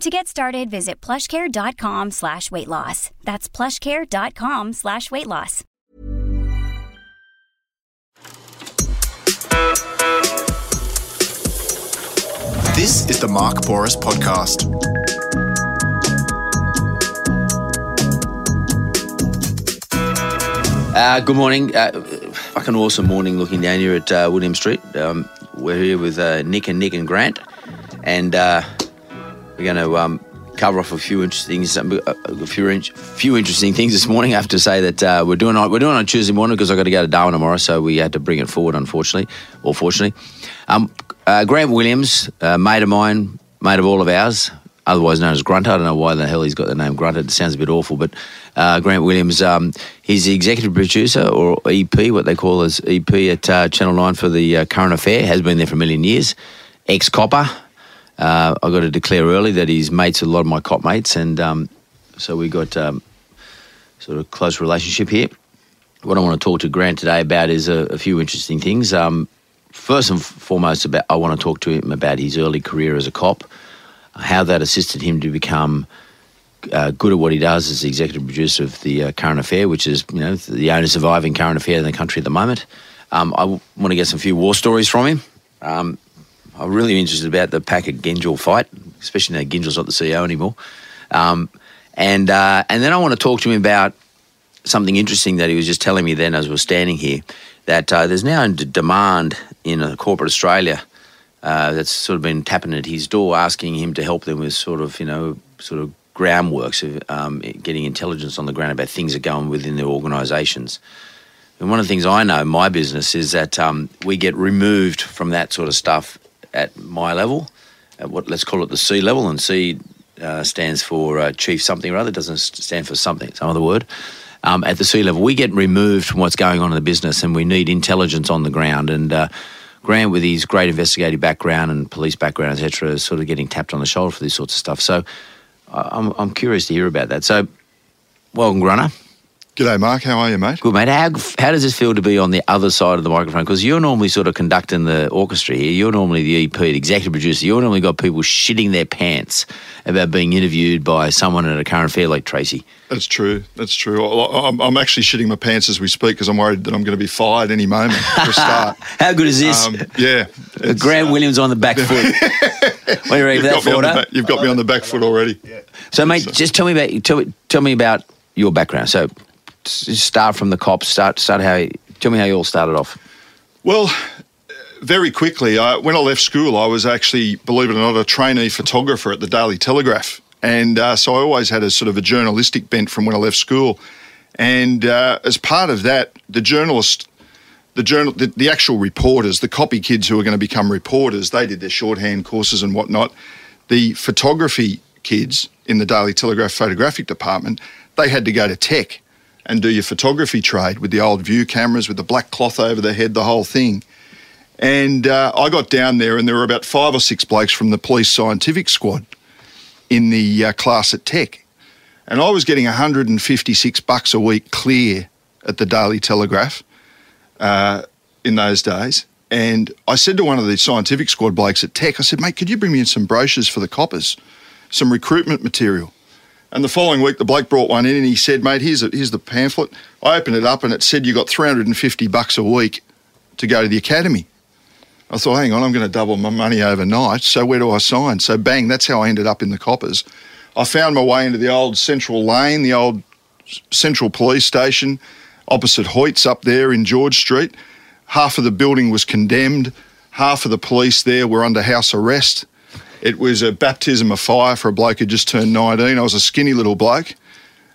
To get started, visit plushcare.com slash weight loss. That's plushcare.com slash weight loss. This is the Mark Bouris Podcast. Uh, good morning. Uh, fucking awesome morning looking down here at uh, William Street. Um, we're here with uh, Nick and Nick and Grant, and uh, we're going to um, cover off a few interesting a few, few interesting things this morning. I have to say that uh, we're doing we're doing on Tuesday morning because I've got to go to Darwin tomorrow, so we had to bring it forward, unfortunately, or fortunately. Um, uh, Grant Williams, uh, mate of mine, mate of all of ours, otherwise known as Grunter. I don't know why the hell he's got the name Grunter. It sounds a bit awful, but uh, Grant Williams, um, he's the executive producer or EP, what they call as EP at uh, Channel 9 for the uh, Current Affair, has been there for a million years. Ex copper. Uh, I got to declare early that he's mates with a lot of my cop mates, and um, so we got um, sort of close relationship here. What I want to talk to Grant today about is a, a few interesting things. Um, first and foremost, about I want to talk to him about his early career as a cop how that assisted him to become uh, good at what he does as the executive producer of the uh, Current Affair, which is you know the only surviving current affair in the country at the moment. Um, want to get some few war stories from him. Um, I'm really interested about the Packer Gyngell fight, especially now Gyngell's not the CEO anymore. Um, and uh, and then I want to talk to him about something interesting that he was just telling me then as we are standing here that uh, there's now a demand in uh, corporate Australia uh, that's sort of been tapping at his door, asking him to help them with sort of, you know, sort of groundworks of um, getting intelligence on the ground about things that are going within their organisations. And one of the things I know in my business is that um, we get removed from that sort of stuff at my level, at what let's call it the C level, and C uh, stands for uh, chief something or other. Doesn't stand for something, some other word. Um, at the C level, we get removed from what's going on in the business, and we need intelligence on the ground. And uh, Grant, with his great investigative background and police background, etc., is sort of getting tapped on the shoulder for these sorts of stuff. So I'm, I'm curious to hear about that. So, welcome, Grunter. G'day, Mark. How are you, mate? Good, mate. How, how does this feel to be on the other side of the microphone? Because you're normally sort of conducting the orchestra here. You're normally the EP, the executive producer. You're normally got people shitting their pants about being interviewed by someone at a current affair like Tracy. That's true. That's true. I'm actually shitting my pants as we speak because I'm worried that I'm going to be fired any moment for a start. how good is this? Um, yeah. Grant uh, Williams on the back foot. what do you reckon that, back, You've got me on the back foot already. Yeah. So, mate, so. just tell me about tell, tell me about your background. So, start from the cops. Start start how. Tell me how you all started off. Well, very quickly, I, when I left school, I was actually, believe it or not, a trainee photographer at the Daily Telegraph, and uh, so I always had a sort of a journalistic bent from when I left school. And uh, as part of that, the journalist, the journal, the, the actual reporters, the copy kids who are going to become reporters, they did their shorthand courses and whatnot. The photography kids in the Daily Telegraph photographic department, they had to go to tech and do your photography trade with the old view cameras with the black cloth over the head, the whole thing. And uh, I got down there, and there were about five or six blokes from the police scientific squad in the uh, class at Tech. And I was getting 156 bucks a week clear at the Daily Telegraph uh, in those days. And I said to one of the scientific squad blokes at Tech, I said, mate, could you bring me in some brochures for the coppers, some recruitment material? And the following week, the bloke brought one in and he said, mate, here's, a, here's the pamphlet. I opened it up and it said you got 350 bucks a week to go to the academy. I thought, hang on, I'm going to double my money overnight. So where do I sign? So bang, that's how I ended up in the coppers. I found my way into the old Central Lane, the old Central Police Station, opposite Hoyts up there in George Street. Half of the building was condemned. Half of the police there were under house arrest. It was a baptism of fire for a bloke who just turned 19. I was a skinny little bloke.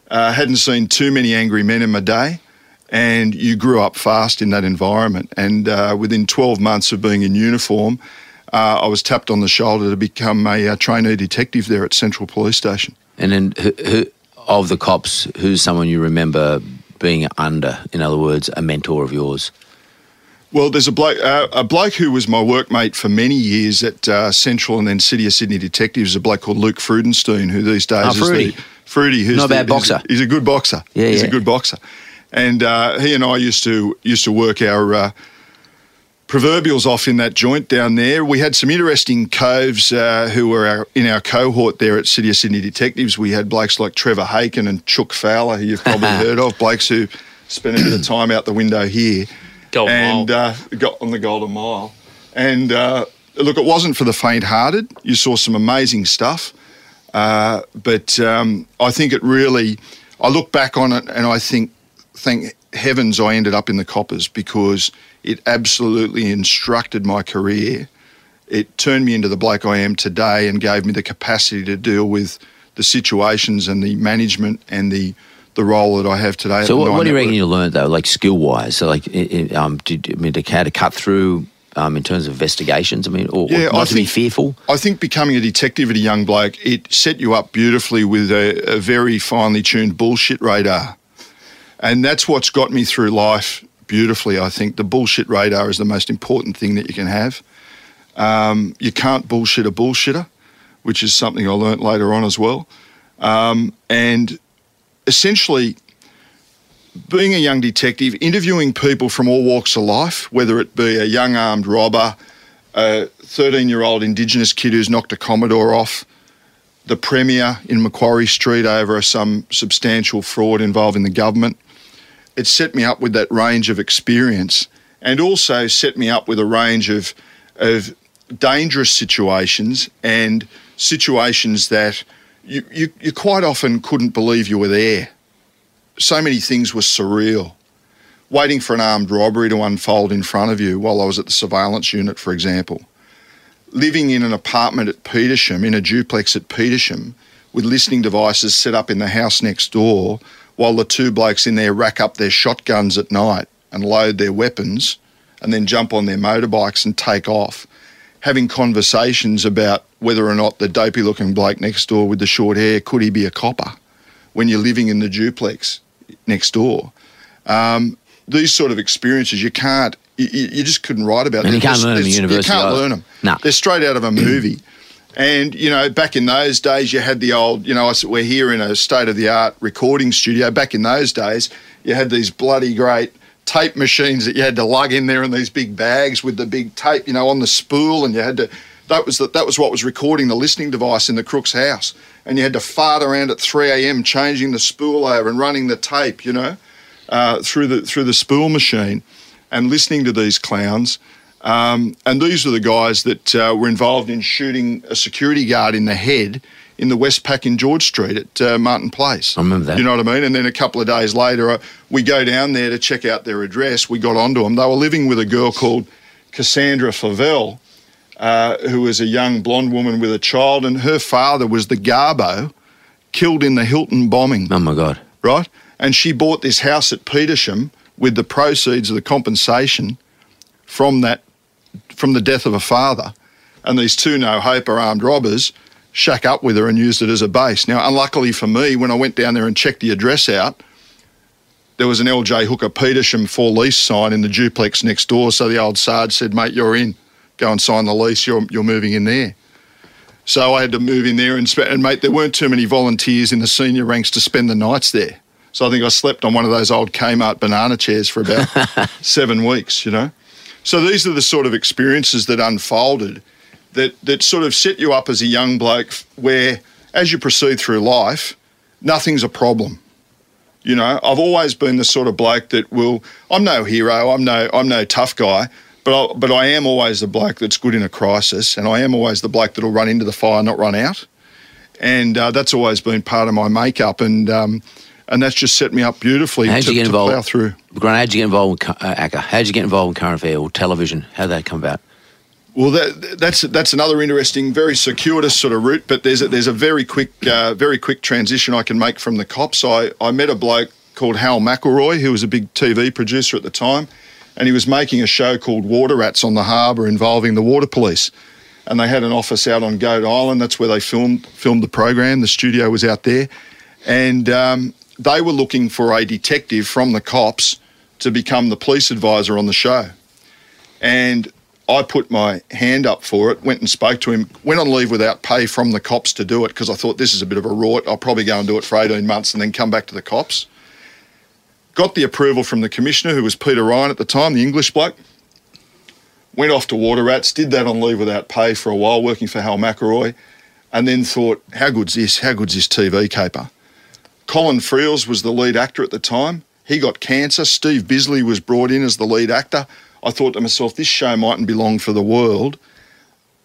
Uh, hadn't seen too many angry men in my day. And you grew up fast in that environment. And uh, within 12 months of being in uniform, uh, I was tapped on the shoulder to become a, uh, trainee detective there at Central Police Station. And then, who, who, of the cops, who's someone you remember being under? In other words, a mentor of yours? Well, there's a bloke, uh, a bloke who was my workmate for many years at uh, Central and then City of Sydney Detectives, a bloke called Luke Frudenstein, who these days Oh, is the Fruity, who's Not a the- bad boxer. He's, he's a good boxer. Yeah, he's yeah. a good boxer, and uh, he and I used to used to work our. Uh, Proverbials off in that joint down there. We had some interesting coves uh, who were our, in our cohort there at City of Sydney Detectives. We had blokes like Trevor Haken and Chook Fowler, who you've probably heard of, blokes who spent a bit of time out the window here Golden and Mile. uh, got on the Golden Mile. And uh, look, it wasn't for the faint-hearted. You saw some amazing stuff, uh, but um, I think it really. I look back on it and I think, thank heavens, I ended up in the coppers because it absolutely instructed my career. It turned me into the bloke I am today and gave me the capacity to deal with the situations and the management and the the role that I have today. So, what, what do you reckon you learned though, like skill wise? So, like, i- i- um, did I mean, to, how to cut through um, in terms of investigations? I mean, or, or Yeah, not I to be think- fearful. I think becoming a detective at a young bloke, it set you up beautifully with a, a very finely tuned bullshit radar. And that's what's got me through life beautifully. I think the bullshit radar is the most important thing that you can have. Um, you can't bullshit a bullshitter, which is something I learnt later on as well. Um, and essentially, being a young detective, interviewing people from all walks of life, whether it be a young armed robber, a 13 year old Indigenous kid who's knocked a Commodore off, the Premier in Macquarie Street over some substantial fraud involving the government. It set me up with that range of experience and also set me up with a range of, of dangerous situations and situations that you, you, you quite often couldn't believe you were there. So many things were surreal waiting for an armed robbery to unfold in front of you while I was at the surveillance unit, for example. Living in an apartment at Petersham, in a duplex at Petersham, with listening devices set up in the house next door, while the two blokes in there rack up their shotguns at night and load their weapons and then jump on their motorbikes and take off. Having conversations about whether or not the dopey looking bloke next door with the short hair could he be a copper when you're living in the duplex next door um, these sort of experiences you can't you, you just couldn't write about And them. you can't learn 'em in university you can't either. learn them No. they're straight out of a movie and you know back in those days you had the old you know I said we're here in a state of the art recording studio back in those days you had these bloody great tape machines that you had to lug in there in these big bags with the big tape you know on the spool and you had to that was the, that was what was recording the listening device in the crook's house and you had to fart around at 3 a.m changing the spool over and running the tape you know uh, through the through the spool machine and listening to these clowns. Um, and these are the guys that uh, were involved in shooting a security guard in the head in the Westpac in George Street at uh, Martin Place. I remember that. You know what I mean? And then a couple of days later, uh, we go down there to check out their address. We got onto them. They were living with a girl called Cassandra Favell, uh, who was a young blonde woman with a child, and her father was the Garbo killed in the Hilton bombing Oh my god! right? And she bought this house at Petersham with the proceeds of the compensation from that, from the death of a father. And these two no hoper armed robbers shack up with her and used it as a base. Now, unluckily for me, when I went down there and checked the address out, there was an LJ Hooker Petersham for lease sign in the duplex next door. So the old Sarge said, mate, you're in. Go and sign the lease. You're, you're moving in there. So I had to move in there and, and mate, there weren't too many volunteers in the senior ranks to spend the nights there. So I think I slept on one of those old Kmart banana chairs for about seven weeks, you know. So these are the sort of experiences that unfolded that, that sort of set you up as a young bloke where, as you proceed through life, nothing's a problem. You know, I've always been the sort of bloke that will. I'm no hero. I'm no. I'm no tough guy. But I, but I am always the bloke that's good in a crisis, and I am always the bloke that'll run into the fire, not run out. And uh, that's always been part of my makeup, and um, and that's just set me up beautifully How'd to, you get to involved? plough through. Grant, how'd you get involved with uh, ACCA? How'd you get involved in current affair or television? How'd that come about? Well, that, that's that's another interesting, very circuitous sort of route. But there's a, there's a very quick, uh, very quick transition I can make from the cops. I, I met a bloke called Hal McElroy, who was a big TV producer at the time, and he was making a show called Water Rats on the harbour involving the water police. And they had an office out on Goat Island. That's where they filmed filmed the program. The studio was out there, and um, they were looking for a detective from the cops to become the police advisor on the show. And I put my hand up for it, went and spoke to him, went on leave without pay from the cops to do it because I thought this is a bit of a rort. I'll probably go and do it for 18 months and then come back to the cops. Got the approval from the commissioner, who was Peter Ryan at the time, the English bloke. Went off to Water Rats, did that on leave without pay for a while, working for Hal McElroy, and then thought, how good's this? How good's this TV caper? Colin Friels was the lead actor at the time. He got cancer. Steve Bisley was brought in as the lead actor. I thought to myself, this show mightn't be long for the world.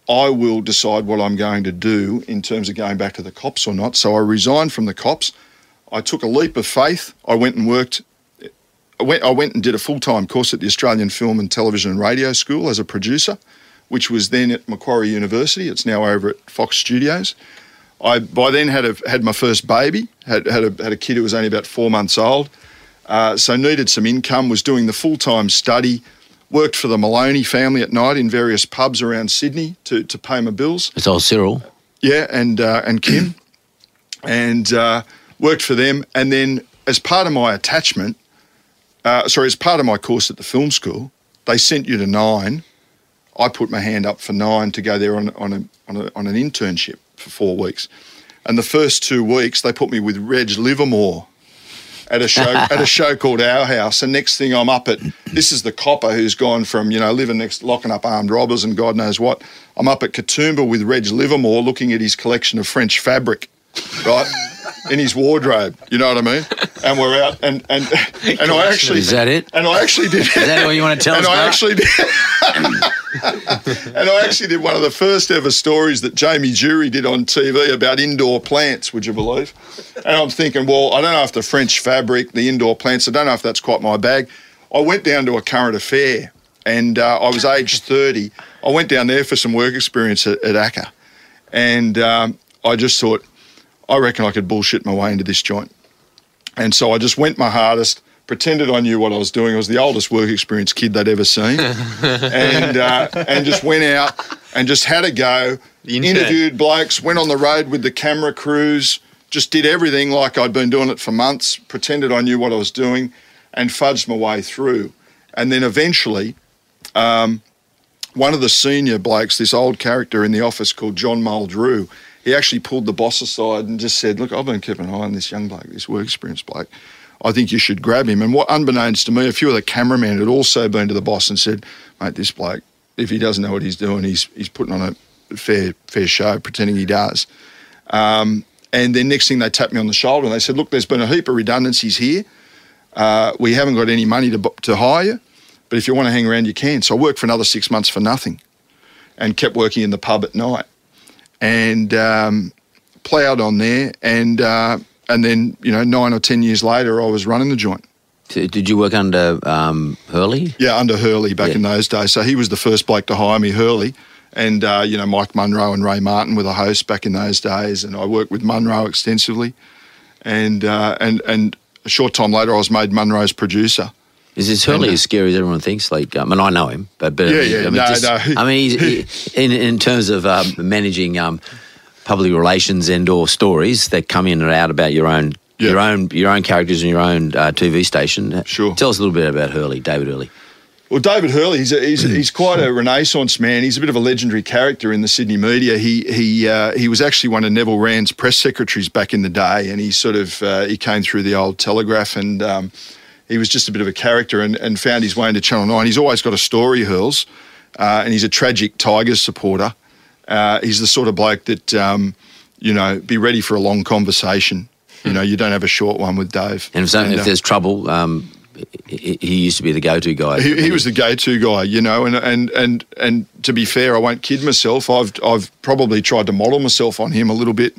I will decide what I'm going to do in terms of going back to the cops or not. So I resigned from the cops. I took a leap of faith. I went and worked. I went, I went and did a full time course at the Australian Film and Television and Radio School as a producer, which was then at Macquarie University. It's now over at Fox Studios. I by then had a, had my first baby, had had a, had a kid who was only about four months old, uh, so needed some income. Was doing the full time study, worked for the Maloney family at night in various pubs around Sydney to to pay my bills. It's old Cyril. Yeah, and uh, and Kim, and uh, worked for them. And then as part of my attachment, uh, sorry, as part of my course at the film school, they sent you to nine. I put my hand up for nine to go there on on a, on, a, on an internship for four weeks, and the first two weeks they put me with Reg Livermore at a show at a show called Our House. And next thing I'm up at this is the copper who's gone from you know living next locking up armed robbers and God knows what. I'm up at Katoomba with Reg Livermore looking at his collection of French fabric, right. In his wardrobe, you know what I mean, and we're out, and and and I actually Is that it? And I actually did. Is that what you want to tell and us? I Grant? actually did. and I actually did one of the first ever stories that Jamie Durie did on TV about indoor plants, would you believe? And I'm thinking, well, I don't know if the French fabric, the indoor plants, I don't know if that's quite my bag. I went down to a current affair and uh, I was aged 30. I went down there for some work experience at, at ACCA. And um, I just thought, I reckon I could bullshit my way into this joint. And so I just went my hardest, pretended I knew what I was doing. I was the oldest work experience kid they'd ever seen, and uh, and just went out and just had a go. Interviewed blokes, went on the road with the camera crews, just did everything like I'd been doing it for months. Pretended I knew what I was doing, and fudged my way through. And then eventually, um, one of the senior blokes, this old character in the office called John Muldrew, he actually pulled the boss aside and just said, Look, I've been keeping an eye on this young bloke, this work experience bloke. I think you should grab him. And what, unbeknownst to me, a few of the cameramen had also been to the boss and said, Mate, this bloke, if he doesn't know what he's doing, he's, he's putting on a fair, fair show, pretending he does. Um, and then next thing they tapped me on the shoulder and they said, Look, there's been a heap of redundancies here. Uh, we haven't got any money to, to hire you, but if you want to hang around, you can. So I worked for another six months for nothing and kept working in the pub at night and um, ploughed on there. And, uh, and then, you know, nine or 10 years later, I was running the joint. Did you work under um, Hurley? Yeah, under Hurley back Yeah. in those days. So he was the first bloke to hire me, Hurley. And, uh, you know, Mike Munro and Ray Martin were the hosts back in those days. And I worked with Munro extensively. And, uh, and, and a short time later, I was made Munro's producer. Is this Hurley uh, as scary as everyone thinks? Like, I mean, I know him, but, but Yeah, I mean, yeah, I mean, no, just- no. I mean, he's, he, in in terms of um, managing um, public relations and or stories that come in and out about your own. Yeah. Your own, your own characters and your own uh, TV station. Sure. Tell us a little bit about Hurley, David Hurley. Well, David Hurley, he's, a, he's, he's quite a renaissance man. He's a bit of a legendary character in the Sydney media. He he uh, he was actually one of Neville Wran's press secretaries back in the day, and he sort of uh, he came through the old Telegraph, and um, he was just a bit of a character, and, and found his way into Channel Nine. He's always got a story, Hurls, uh, and he's a tragic Tigers supporter. Uh, he's the sort of bloke that um, you know be ready for a long conversation You know, you don't have a short one with Dave. And if, so, if uh, there's trouble, um, he, he used to be the go-to guy. he, he was the go-to guy, you know, and and and and to be fair, I won't kid myself. I've I've probably tried to model myself on him a little bit,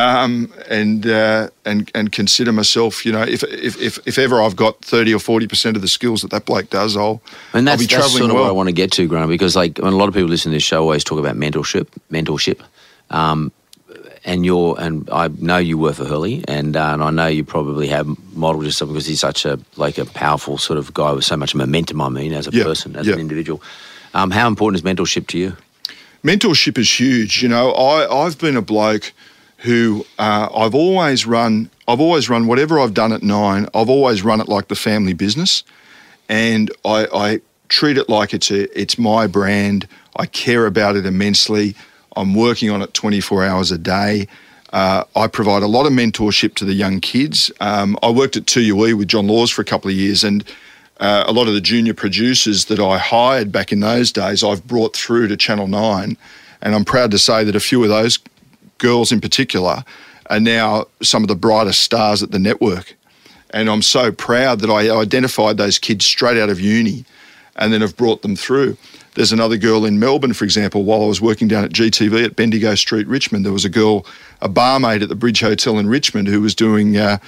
um, and uh, and and consider myself, you know, if if if, if ever I've got thirty or forty percent of the skills that that bloke does, I'll And I'll that's, be that's sort of well. what I want to get to, Grant, because like when a lot of people listen to this show always talk about mentorship, mentorship. Um, and you're, and I know you work for Hurley, and, uh, and I know you probably have modeled yourself because he's such a like a powerful sort of guy with so much momentum. I mean, as a Yeah, person, as yeah. an individual. Um, how important is mentorship to you? mentorship is huge. You know, I, I've been a bloke who uh, I've always run. I've always run whatever I've done at nine. I've always run it like the family business, and I, I treat it like it's a, it's my brand. I care about it immensely. I'm working on it 24 hours a day. Uh, I provide a lot of mentorship to the young kids. Um, I worked at 2UE with John Laws for a couple of years, and uh, a lot of the junior producers that I hired back in those days, I've brought through to Channel 9. And I'm proud to say that a few of those girls in particular are now some of the brightest stars at the network. And I'm so proud that I identified those kids straight out of uni and then have brought them through. There's another girl in Melbourne, for example, while I was working down at GTV at Bendigo Street, Richmond. There was a girl, a barmaid at the Bridge Hotel in Richmond, who was doing, uh,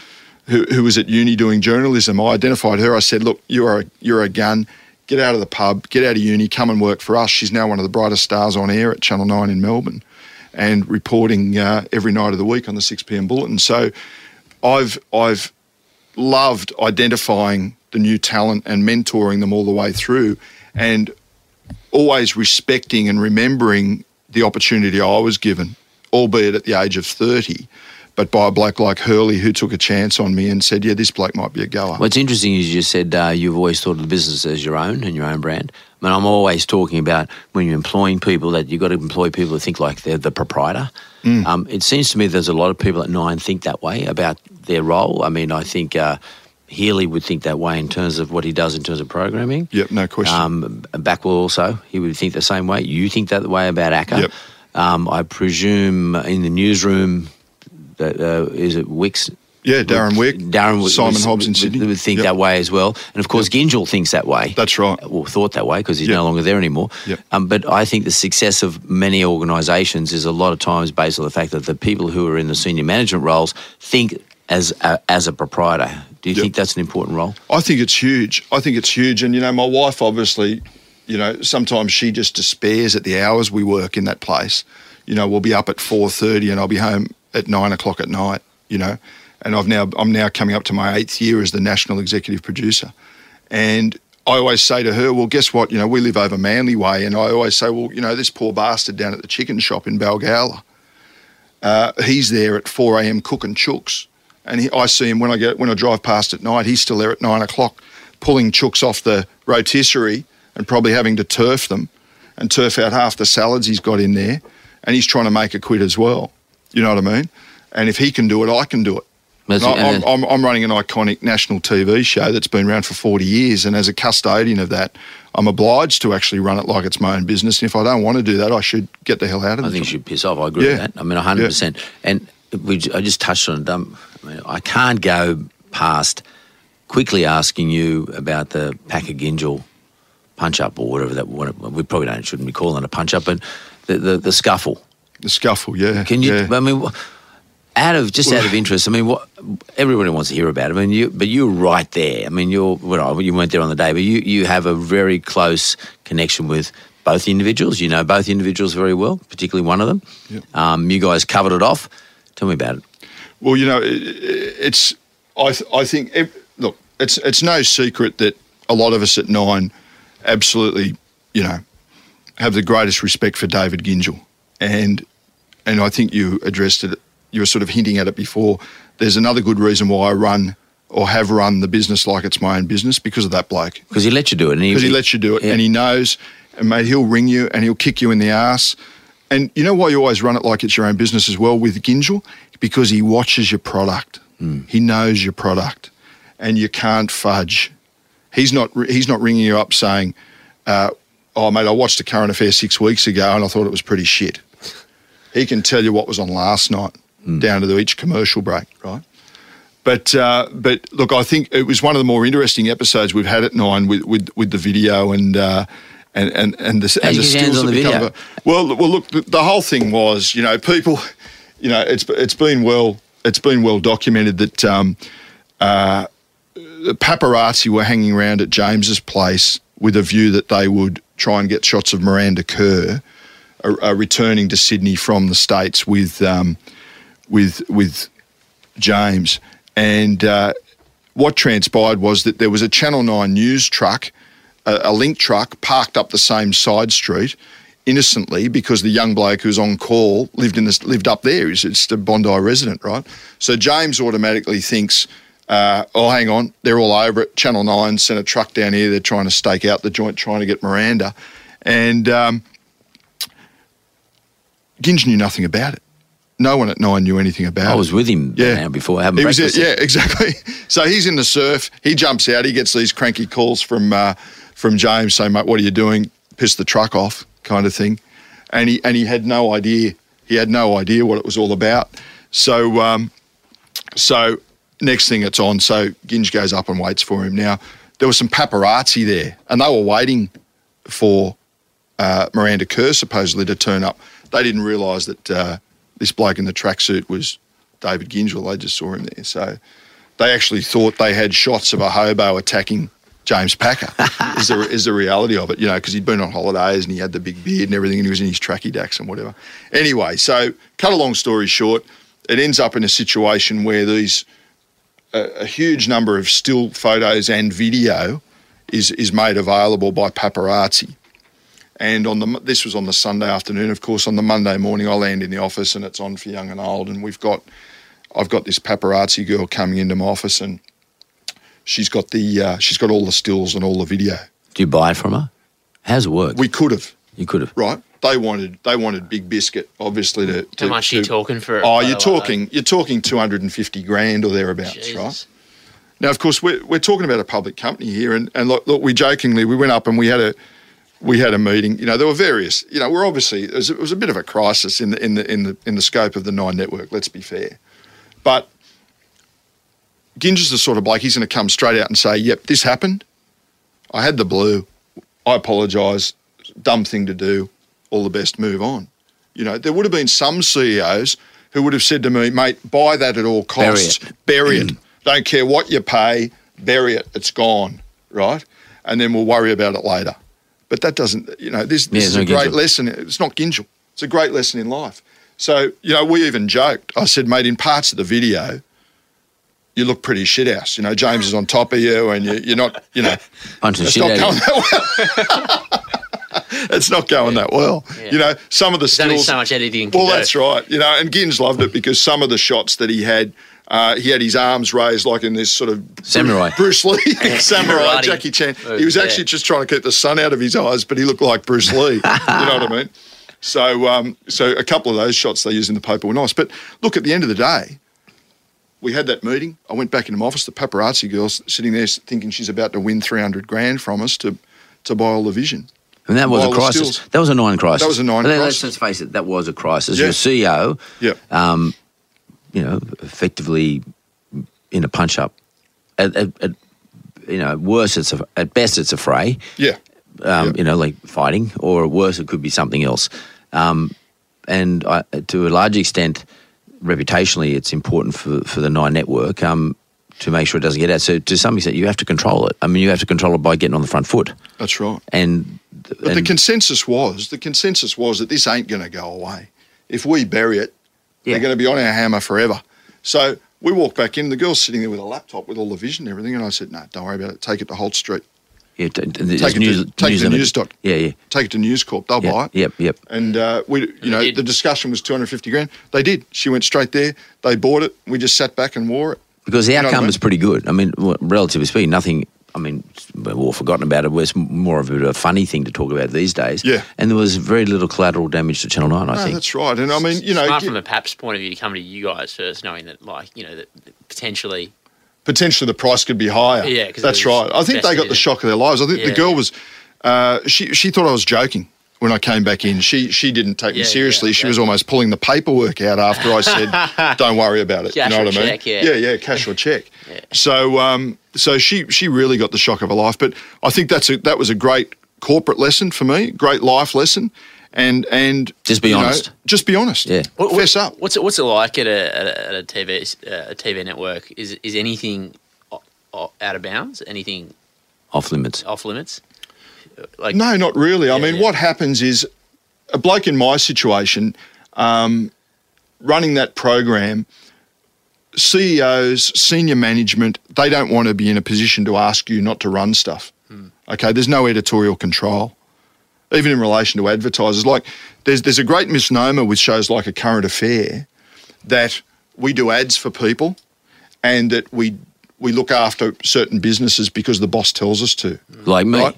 who, who was at uni doing journalism. I identified her. I said, "Look, you are a, you're a gun. Get out of the pub. Get out of uni. Come and work for us." She's now one of the brightest stars on air at Channel Nine in Melbourne, and reporting uh, every night of the week on the 6 p.m. bulletin. So, I've I've loved identifying the new talent and mentoring them all the way through and always respecting and remembering the opportunity I was given, albeit at the age of 30, but by a bloke like Hurley who took a chance on me and said, yeah, this bloke might be a goer. What's interesting is you said uh, you've always thought of the business as your own and your own brand. I mean, I'm always talking about when you're employing people that you've got to employ people that think like they're the proprietor. Um, it seems to me there's a lot of people at Nine think that way about their role. I mean, I think uh, Healy would think that way in terms of what he does in terms of programming. Yep, no question. Um, Backwell also, he would think the same way. You think that way about ACCA. Yep. Um, I presume in the newsroom, uh, is it Wicks? yeah, Darren Wick, Darren would, Simon would- Hobbs in Sydney. would think Yep. that way as well. And of course, Gyngell thinks that way. That's right. Well, thought that way because he's Yep. no longer there anymore. Yep. Um, but I think the success of many organisations is a lot of times based on the fact that the people who are in the senior management roles think as a, as a proprietor. Do you Yep. think that's an important role? I think it's huge. I think it's huge. And, you know, my wife obviously, you know, sometimes she just despairs at the hours we work in that place. You know, we'll be up at 4.30 and I'll be home at 9 o'clock at night, you know. And I've now, I'm now coming up to my eighth year as the national executive producer. And I always say to her, well, guess what? You know, we live over Manly Way. And I always say, well, you know, this poor bastard down at the chicken shop in Balgowlah, uh, he's there at 4 a.m. cooking chooks. And he, I see him when I get when I drive past at night. He's still there at nine o'clock, pulling chooks off the rotisserie and probably having to turf them and turf out half the salads he's got in there. And he's trying to make a quid as well. You know what I mean? And if he can do it, I can do it. I'm, I'm, I'm running an iconic national TV show that's been around for 40 years. And as a custodian of that, I'm obliged to actually run it like it's my own business. And if I don't want to do that, I should get the hell out of it. I think you should piss off. I agree Yeah. with that. I mean, 100%. And we, I just touched on it. Um, I, mean, I can't go past quickly asking you about the Packer Gyngell punch up or whatever that we probably don't shouldn't be calling it a punch up, but the, the, the scuffle. The scuffle, yeah. Can you? yeah. I mean, out of just out of interest. I mean, what everybody wants to hear about it. I mean, you but you're right there. I mean, you're well, you weren't there on the day, but you you have a very close connection with both individuals. You know both individuals very well, particularly one of them. Um, you guys covered it off. Tell me about it. Well, you know, it, it's. I th- I think ev- look, it's it's no secret that a lot of us at nine absolutely, you know, have the greatest respect for David Gyngell, and and I think you addressed it. You were sort of hinting at it before. There's another good reason why I run or have run the business like it's my own business because of that bloke Because he let you do it, because he lets you do it Yeah. and he knows and mate he'll ring you and he'll kick you in the ass and you know why you always run it like it's your own business as well with Gyngell because he watches your product he knows your product and you can't fudge he's not he's not ringing you up saying uh, oh mate I watched the current affair six weeks ago and I thought it was pretty shit he can tell you what was on last night down to the each commercial break right But uh, but look, I think it was one of the more interesting episodes we've had at Nine with with, with the video and. Uh, and and and the, and the get hands stills on that the become video? a- well, well, look, the, the whole thing was, you know, people, you know, it's it's been well it's been well documented that um, uh, the paparazzi were hanging around at James's place with a view that they would try and get shots of Miranda Kerr uh, uh, returning to Sydney from the states with um, with with James, and uh, what transpired was that there was a Channel Nine news truck, a, a link truck, parked up the same side street. Innocently, because the young bloke who's on call lived in this, lived up there. He's just a Bondi resident, right? So James automatically thinks, uh, "Oh, hang on, they're all over it." Channel Nine sent a truck down here. They're trying to stake out the joint, trying to get Miranda, and um, Ginge knew nothing about it. No one at Nine knew anything about it. I was with him Yeah. now before having He was, yeah, exactly. So he's in the surf. He jumps out. He gets these cranky calls from uh, from James saying, "Mate, what are you doing? Piss the truck off," kind of thing. And he and he had no idea. He had no idea what it was all about. So um, so next thing it's on. So Ginge goes up and waits for him. Now there was some paparazzi there, and they were waiting for uh, Miranda Kerr supposedly to turn up. They didn't realise that uh, this bloke in the tracksuit was David Gyngell. They just saw him there. So they actually thought they had shots of a hobo attacking James Packer. is, the, is the reality of it, you know, because he'd been on holidays and he had the big beard and everything and he was in his tracky dacks and whatever. Anyway, so cut a long story short, it ends up in a situation where these a, a huge number of still photos and video is is made available by paparazzi. And on the this was on the Sunday afternoon. Of course, on the Monday morning, I land in the office and it's on for young and old. And we've got I've got this paparazzi girl coming into my office and she's got the uh, she's got all the stills and all the video. Do you buy it from her? How's it work? We could have you could have. right. They wanted they wanted Big Biscuit obviously to. to How much are you talking for? Oh, you're like talking you're talking two hundred and fifty grand or thereabouts, that? right? Now, of course, we're, we're talking about a public company here, and, and look, look, we jokingly we went up and we had a we had a meeting. You know, there were various. You know, we're obviously it was, it was a bit of a crisis in the in the in the in the scope of the Nine Network. Let's be fair, but Ginger's the sort of bloke he's going to come straight out and say, "Yep, this happened. I had the blue. I apologise. Dumb thing to do. All the best. Move on." You know, there would have been some CEOs who would have said to me, "Mate, buy that at all Bury costs. it. Bury it. Don't care what you pay. Bury it. It's gone, right? And then we'll worry about it later." But that doesn't, you know, this, this it's is a great Gyngell. lesson. It's not Gyngell. It's a great lesson in life. So, you know, we even joked. I said, mate, in parts of the video, you look pretty shit house. You know, James is on top of you and you, you're not, you know, Punching it's shit not going that well. it's not going that well. You know, some of the There's only stills. so much editing. Well, do. that's right. You know, and Gins loved it because some of the shots that he had, uh, he had his arms raised like in this sort of Samurai. Bruce Lee samurai Karate. Jackie Chan. He was yeah. actually just trying to keep the sun out of his eyes, but he looked like Bruce Lee. you know what I mean? So, um, so a couple of those shots they used in the paper were nice. But look, at the end of the day, we had that meeting. I went back into my office. The paparazzi girl's sitting there thinking she's about to win three hundred grand from us to to buy all the vision. And that was a crisis. That was a nine crisis. That was a nine crisis. Let's, let's face it, that was a crisis. Your CEO, Yeah. um, you know, effectively in a punch up. At, at, at you know, worse it's a, at best it's a fray. Yeah. Um, Yeah. You know, like fighting, or worse it could be something else. Um, and I, to a large extent, reputationally, it's important for for the Nine Network. Um, to make sure it doesn't get out. So to some extent, you have to control it. I mean, you have to control it by getting on the front foot. That's right. And, But the consensus was the consensus was that this ain't going to go away. If we bury it, Yeah. they're going to be on our hammer forever. So we walked back in. The girl's sitting there with a laptop with all the vision and everything, and I said, "No, don't worry about it. Take it to Holt Street. Yeah, t- t- Take there's it news, to, take it to News Doc. Yeah, yeah. Take it to News Corp. They'll buy it. yep, yep. And uh, we, you know, the discussion was 250 grand. They did. She went straight there. They bought it. We just sat back and wore it. Because the You know I outcome mean? is pretty good. I mean, well, relatively speaking, nothing. I mean, we've all forgotten about it. It's more of a funny thing to talk about these days. Yeah. And there was very little collateral damage to Channel Nine. I No, think. that's right. And I mean, you know, Smart from a PAP's point of view to come to you guys first, knowing that, like, you know, that potentially. potentially the price could be higher. Yeah. that's right. I think they got the invested in it. shock of their lives. I think the girl yeah. was, uh, she she thought I was joking when I came back in. She she didn't take me seriously. yeah, she yeah. was almost pulling the paperwork out after I said, "Don't worry about it." Cash you know or what I mean? check, yeah. yeah, yeah, cash or check. So um, so she she really got the shock of her life. But I think that's a, that was a great corporate lesson for me, great life lesson, and and Just be you know, honest. just be honest. Yeah. What- what- Fess up. What's it, what's it like at a, at a, TV uh, a TV network? Is is anything o- o- out of bounds? Anything Off limits. off limits? Like No, not really. I mean, yeah. what happens is a bloke in my situation, um, running that program, CEOs, senior management, they don't want to be in a position to ask you not to run stuff. Okay, there's no editorial control, even in relation to advertisers. Like, there's there's a great misnomer with shows like A Current Affair that we do ads for people, and that we we look after certain businesses because the boss tells us to Like me. Right.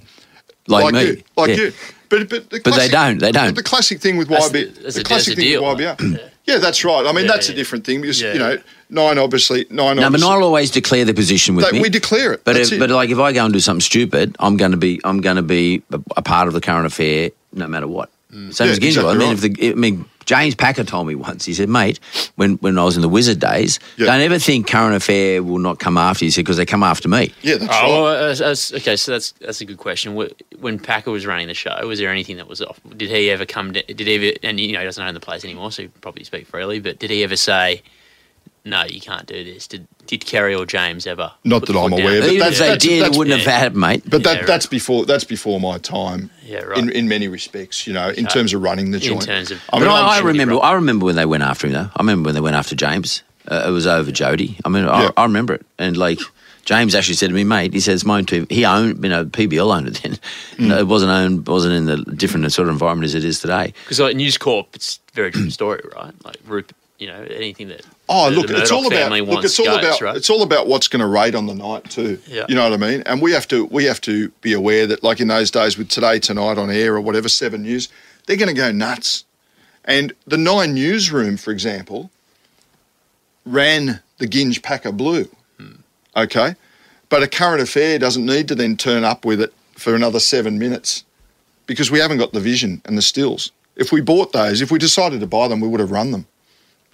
Like, me. you, like Yeah. you. But but, the But they don't, they don't. The classic thing with YB, the- that's the a- classic thing deal. with YBR. Yeah, that's right. I mean, Yeah, that's a different thing because Yeah, you know nine obviously nine. No, but obviously, not always declare their position with That me. we declare it. But if, it. but like if I go and do something stupid, I'm going to be I'm going to be a, a part of the current affair no matter what. Same Mm. Yeah, as Ginger. I mean, right. if the I mean James Packer told me once. He said, "Mate, when when I was in the Wizard days, Yeah. don't ever think current affair will not come after you." Because they come after me. yeah, that's Oh, right. well, uh, uh, that's- that's- okay. So that's that's a good question. When Packer was running the show, was there anything that was off? Did he ever come? To, did he ever? And you know, he doesn't own the place anymore, so he probably speak freely. But did he ever say, "No, you can't do this"? Did Did Kerry or James ever? Not put that the I'm foot down? aware, but Even that's- if they that's- did, it that's- wouldn't have yeah. had, mate. But that Yeah, right. that's before that's before my time. Yeah, right. In in many respects, you know, in Okay. terms of running the joint. In joint. terms of- I mean, I'm I, I remember. I remember when they went after him. Though I remember when they went after James. Uh, it was over Jodhi. I mean, I, Yeah. I remember it. And like James actually said to me, mate, he says, "Mine too." He owned, you know, PBL owned it then. Mm. No, it wasn't owned, wasn't in the different sort of environment as it is today. Because like News Corp, it's a very different story, right? Like Rupert, you know, anything that. Oh, look, it's all about look, it's all goes, about right? it's all about what's going to rate on the night too. Yeah. You know what I mean? And we have to we have to be aware that like in those days with today tonight on air or whatever seven news, they're going to go nuts. And the Nine newsroom, for example, ran the Ginge Packer Blue. Okay, but a current affair doesn't need to then turn up with it for another seven minutes because we haven't got the vision and the stills. If we bought those, if we decided to buy them, we would have run them.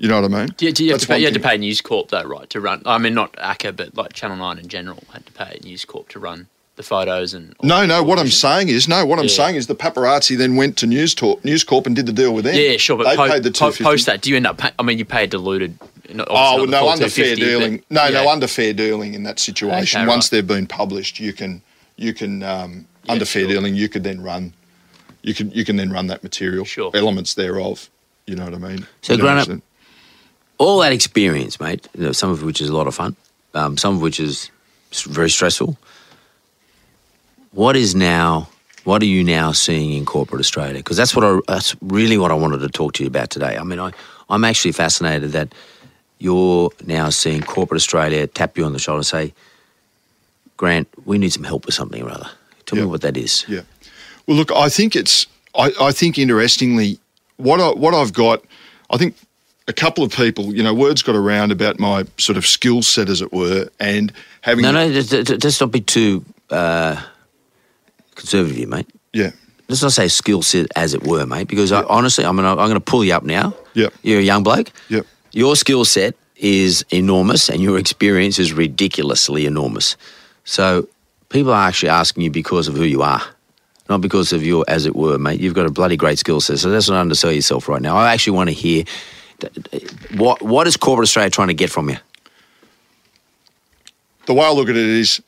You know what I mean? Do you, do you have to pay, you had to pay News Corp though, right, to run? I mean, not ACCA, but like Channel Nine in general had to pay News Corp to run the photos and. No, no. What I'm saying is, no. What I'm Yeah. saying is, the paparazzi then went to News, Talk, News Corp and did the deal with them. Yeah, sure, but they po- paid the po- two post that, do you end up? Pay, I mean, you pay a diluted. not- Oh obviously well, not the no, under fair 250, but- dealing. No, no, under fair dealing in that situation. Okay, Once right. they've been published, you can, you can um, Yeah, under fair sure. dealing, you could then run, you can, you can then run that material, Sure. elements thereof. You know what I mean? So, You know, Grant, so- all that experience, mate. You know, some of which is a lot of fun, um, some of which is very stressful. What is now? What are you now seeing in corporate Australia? Because that's what I, that's really what I wanted to talk to you about today. I mean, I, I'm actually fascinated that you're now seeing corporate Australia tap you on the shoulder and say, "Grant, we need some help with something or other." Tell Yeah. me what that is. Yeah. Well, look, I think it's. I, I think interestingly, what I, what I've got, I think a couple of people, you know, words got around about my sort of skill set, as it were, and having. No, no, just not be too uh, conservative, mate. Yeah. let's not say skill set as it were, mate, because I, honestly, I'm gonna I'm gonna pull you up now. Yep. You're a young bloke. Yep. Your skill set is enormous, and your experience is ridiculously enormous. So people are actually asking you because of who you are, not because of your, as it were, mate. You've got a bloody great skill set. So let's not undersell yourself right now. I actually want to hear what what is corporate Australia trying to get from you. The way I look at it is,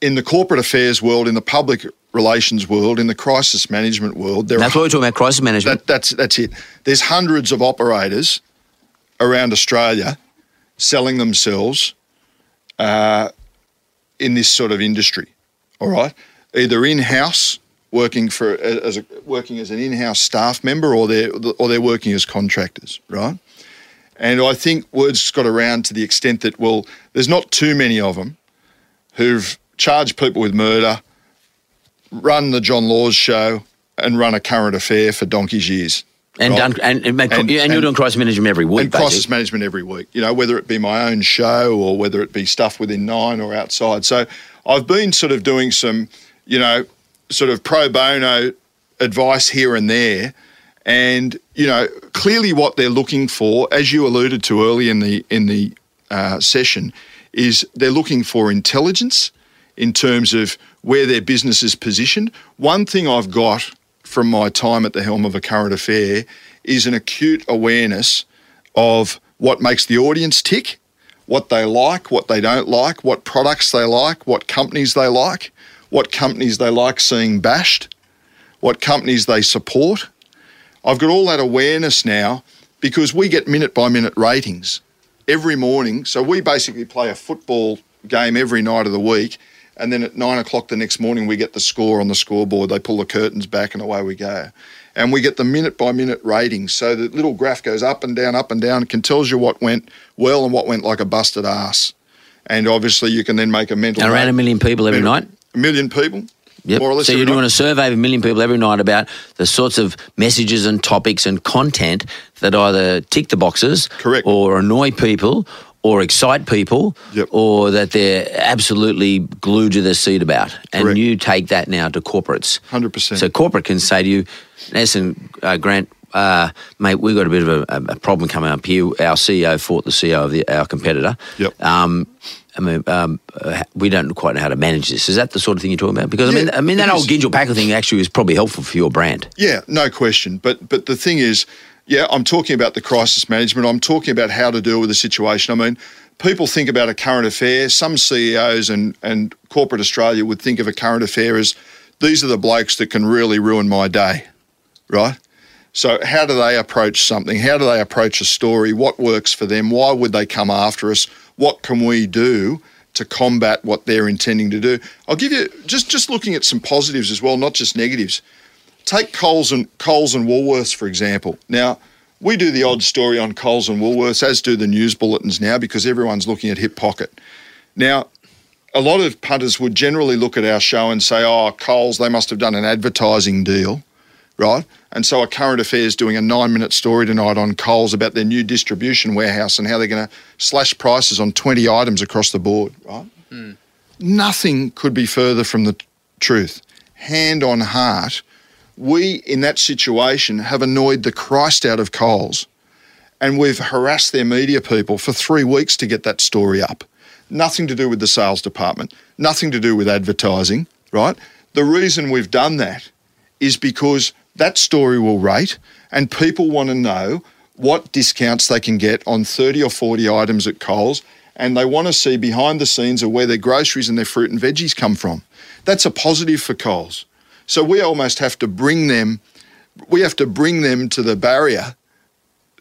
in the corporate affairs world, in the public relations world, in the crisis management world, there That's are what we're talking about, crisis management. That, that's that's it. There's hundreds of operators around Australia selling themselves uh, in this sort of industry. All right, either in house working for as a, working as an in-house staff member, or they're or they're working as contractors. Right. And I think word's got around to the extent that well, there's not too many of them who've charged people with murder, run the John Laws show, and run a current affair for donkey's years. and, right? done, and, and, And- and you're doing crisis management every week, and crisis basically. management every week. You know, whether it be my own show or whether it be stuff within Nine or outside. So I've been sort of doing some, you know, sort of pro bono advice here and there. And you know, clearly, what they're looking for, as you alluded to early in the in the uh, session, is they're looking for intelligence in terms of where their business is positioned. One thing I've got from my time at the helm of a current affair is an acute awareness of what makes the audience tick, what they like, what they don't like, what products they like, what companies they like, what companies they like seeing bashed, what companies they support. I've got all that awareness now because we get minute by minute ratings every morning. So we basically play a football game every night of the week. And then at nine o'clock the next morning, we get the score on the scoreboard. They pull the curtains back and away we go. And we get the minute by minute ratings. So the little graph goes up and down, up and down, and can tells you what went well and what went like a busted ass. And obviously, you can then make a mental. Around a million people every mental- night. A million people. Yep. More or less so you're doing night. a survey of a million people every night about the sorts of messages and topics and content that either tick the boxes, Correct. or annoy people, or excite people, Yep. or that they're absolutely glued to their seat about. And Correct. you take that now to corporates. 100%. So corporate can say to you, listen, uh, Grant, uh, mate, we've got a bit of a, a problem coming up here. Our CEO fought the CEO of the, our competitor. Yep. Um, I mean, um, uh, we don't quite know how to manage this. Is that the sort of thing you're talking about? Because I mean, I mean that old. Gyngell Packer thing actually was probably helpful for your brand. Yeah, no question. But but the thing is, yeah, I'm talking about the crisis management. I'm talking about how to deal with the situation. I mean, people think about a current affair. Some CEOs and and corporate Australia would think of a current affair as these are the blokes that can really ruin my day, right? So how do they approach something? How do they approach a story? What works for them? Why would they come after us? What can we do to combat what they're intending to do? I'll give you just just looking at some positives as well, not just negatives take Coles and Coles and Woolworths for example. Now we do the odd story on Coles and Woolworths, as do the news bulletins now, because everyone's looking at hip pocket. Now, a lot of punters would generally look at our show and say, "Oh, Coles, they must have done an advertising deal." Right? And so a current affairs doing a nine minute story tonight on Coles about their new distribution warehouse and how they're going to slash prices on 20 items across the board, right? Hmm. Nothing could be further from the t- truth. Hand on heart, we in that situation have annoyed the Christ out of Coles and we've harassed their media people for three weeks to get that story up. Nothing to do with the sales department, nothing to do with advertising, right? The reason we've done that is because that story will rate and people want to know what discounts they can get on 30 or 40 items at Coles and they want to see behind the scenes of where their groceries and their fruit and veggies come from. That's a positive for Coles. So we almost have to bring them we have to bring them to the barrier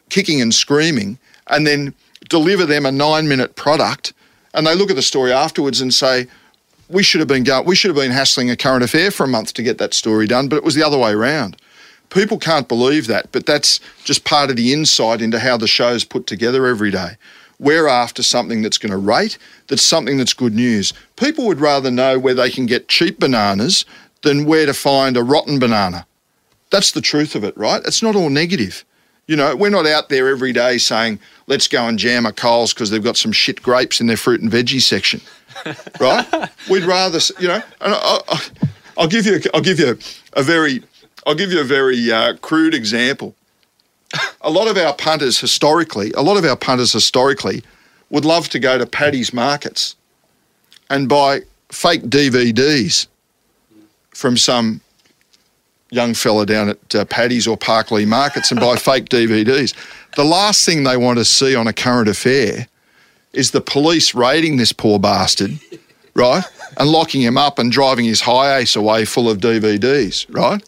kicking and screaming and then deliver them a 9 minute product and they look at the story afterwards and say we should have been going, we should have been hassling a current affair for a month to get that story done, but it was the other way around. People can't believe that, but that's just part of the insight into how the show's put together every day. We're after something that's going to rate, that's something that's good news. People would rather know where they can get cheap bananas than where to find a rotten banana. That's the truth of it, right? It's not all negative. You know, we're not out there every day saying, let's go and jam a Coles because they've got some shit grapes in their fruit and veggie section, right? We'd rather, you know, and I, I, I'll give you, I'll give you a very, I'll give you a very uh, crude example. A lot of our punters historically, a lot of our punters historically would love to go to Paddy's markets and buy fake DVDs from some young fella down at uh, Paddy's or Parkley markets and buy fake DVDs. The last thing they want to see on a current affair is the police raiding this poor bastard, right? And locking him up and driving his HiAce away full of DVDs, right?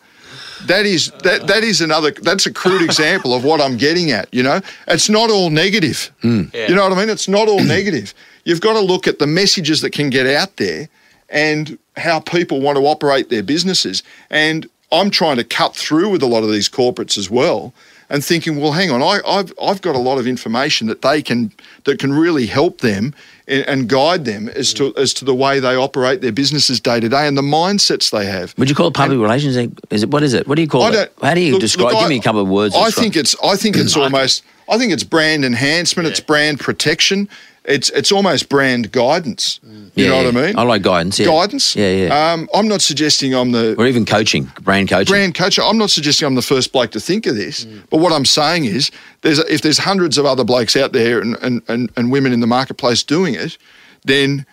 That is that that is another that's a crude example of what I'm getting at, you know? It's not all negative. Hmm. You know what I mean? It's not all negative. You've got to look at the messages that can get out there and how people want to operate their businesses. And I'm trying to cut through with a lot of these corporates as well and thinking, well, hang on, I, I've, I've got a lot of information that they can that can really help them and, and guide them as to as to the way they operate their businesses day to day and the mindsets they have. Would you call it public relations? Is it what is it? What do you call it? How do you look- describe? look, give I- me a couple of words. I think it's I think it's almost I think it's brand enhancement, it's brand protection. It's it's almost brand guidance. You Yeah, know what. I mean? I like guidance. Yeah. Guidance. Yeah, yeah. Um, I'm not suggesting I'm the or even coaching, brand coaching. brand coach. I'm not suggesting I'm the first bloke to think of this, but what I'm saying is, there's if there's hundreds of other blokes out there and, and, and, and women in the marketplace doing it, then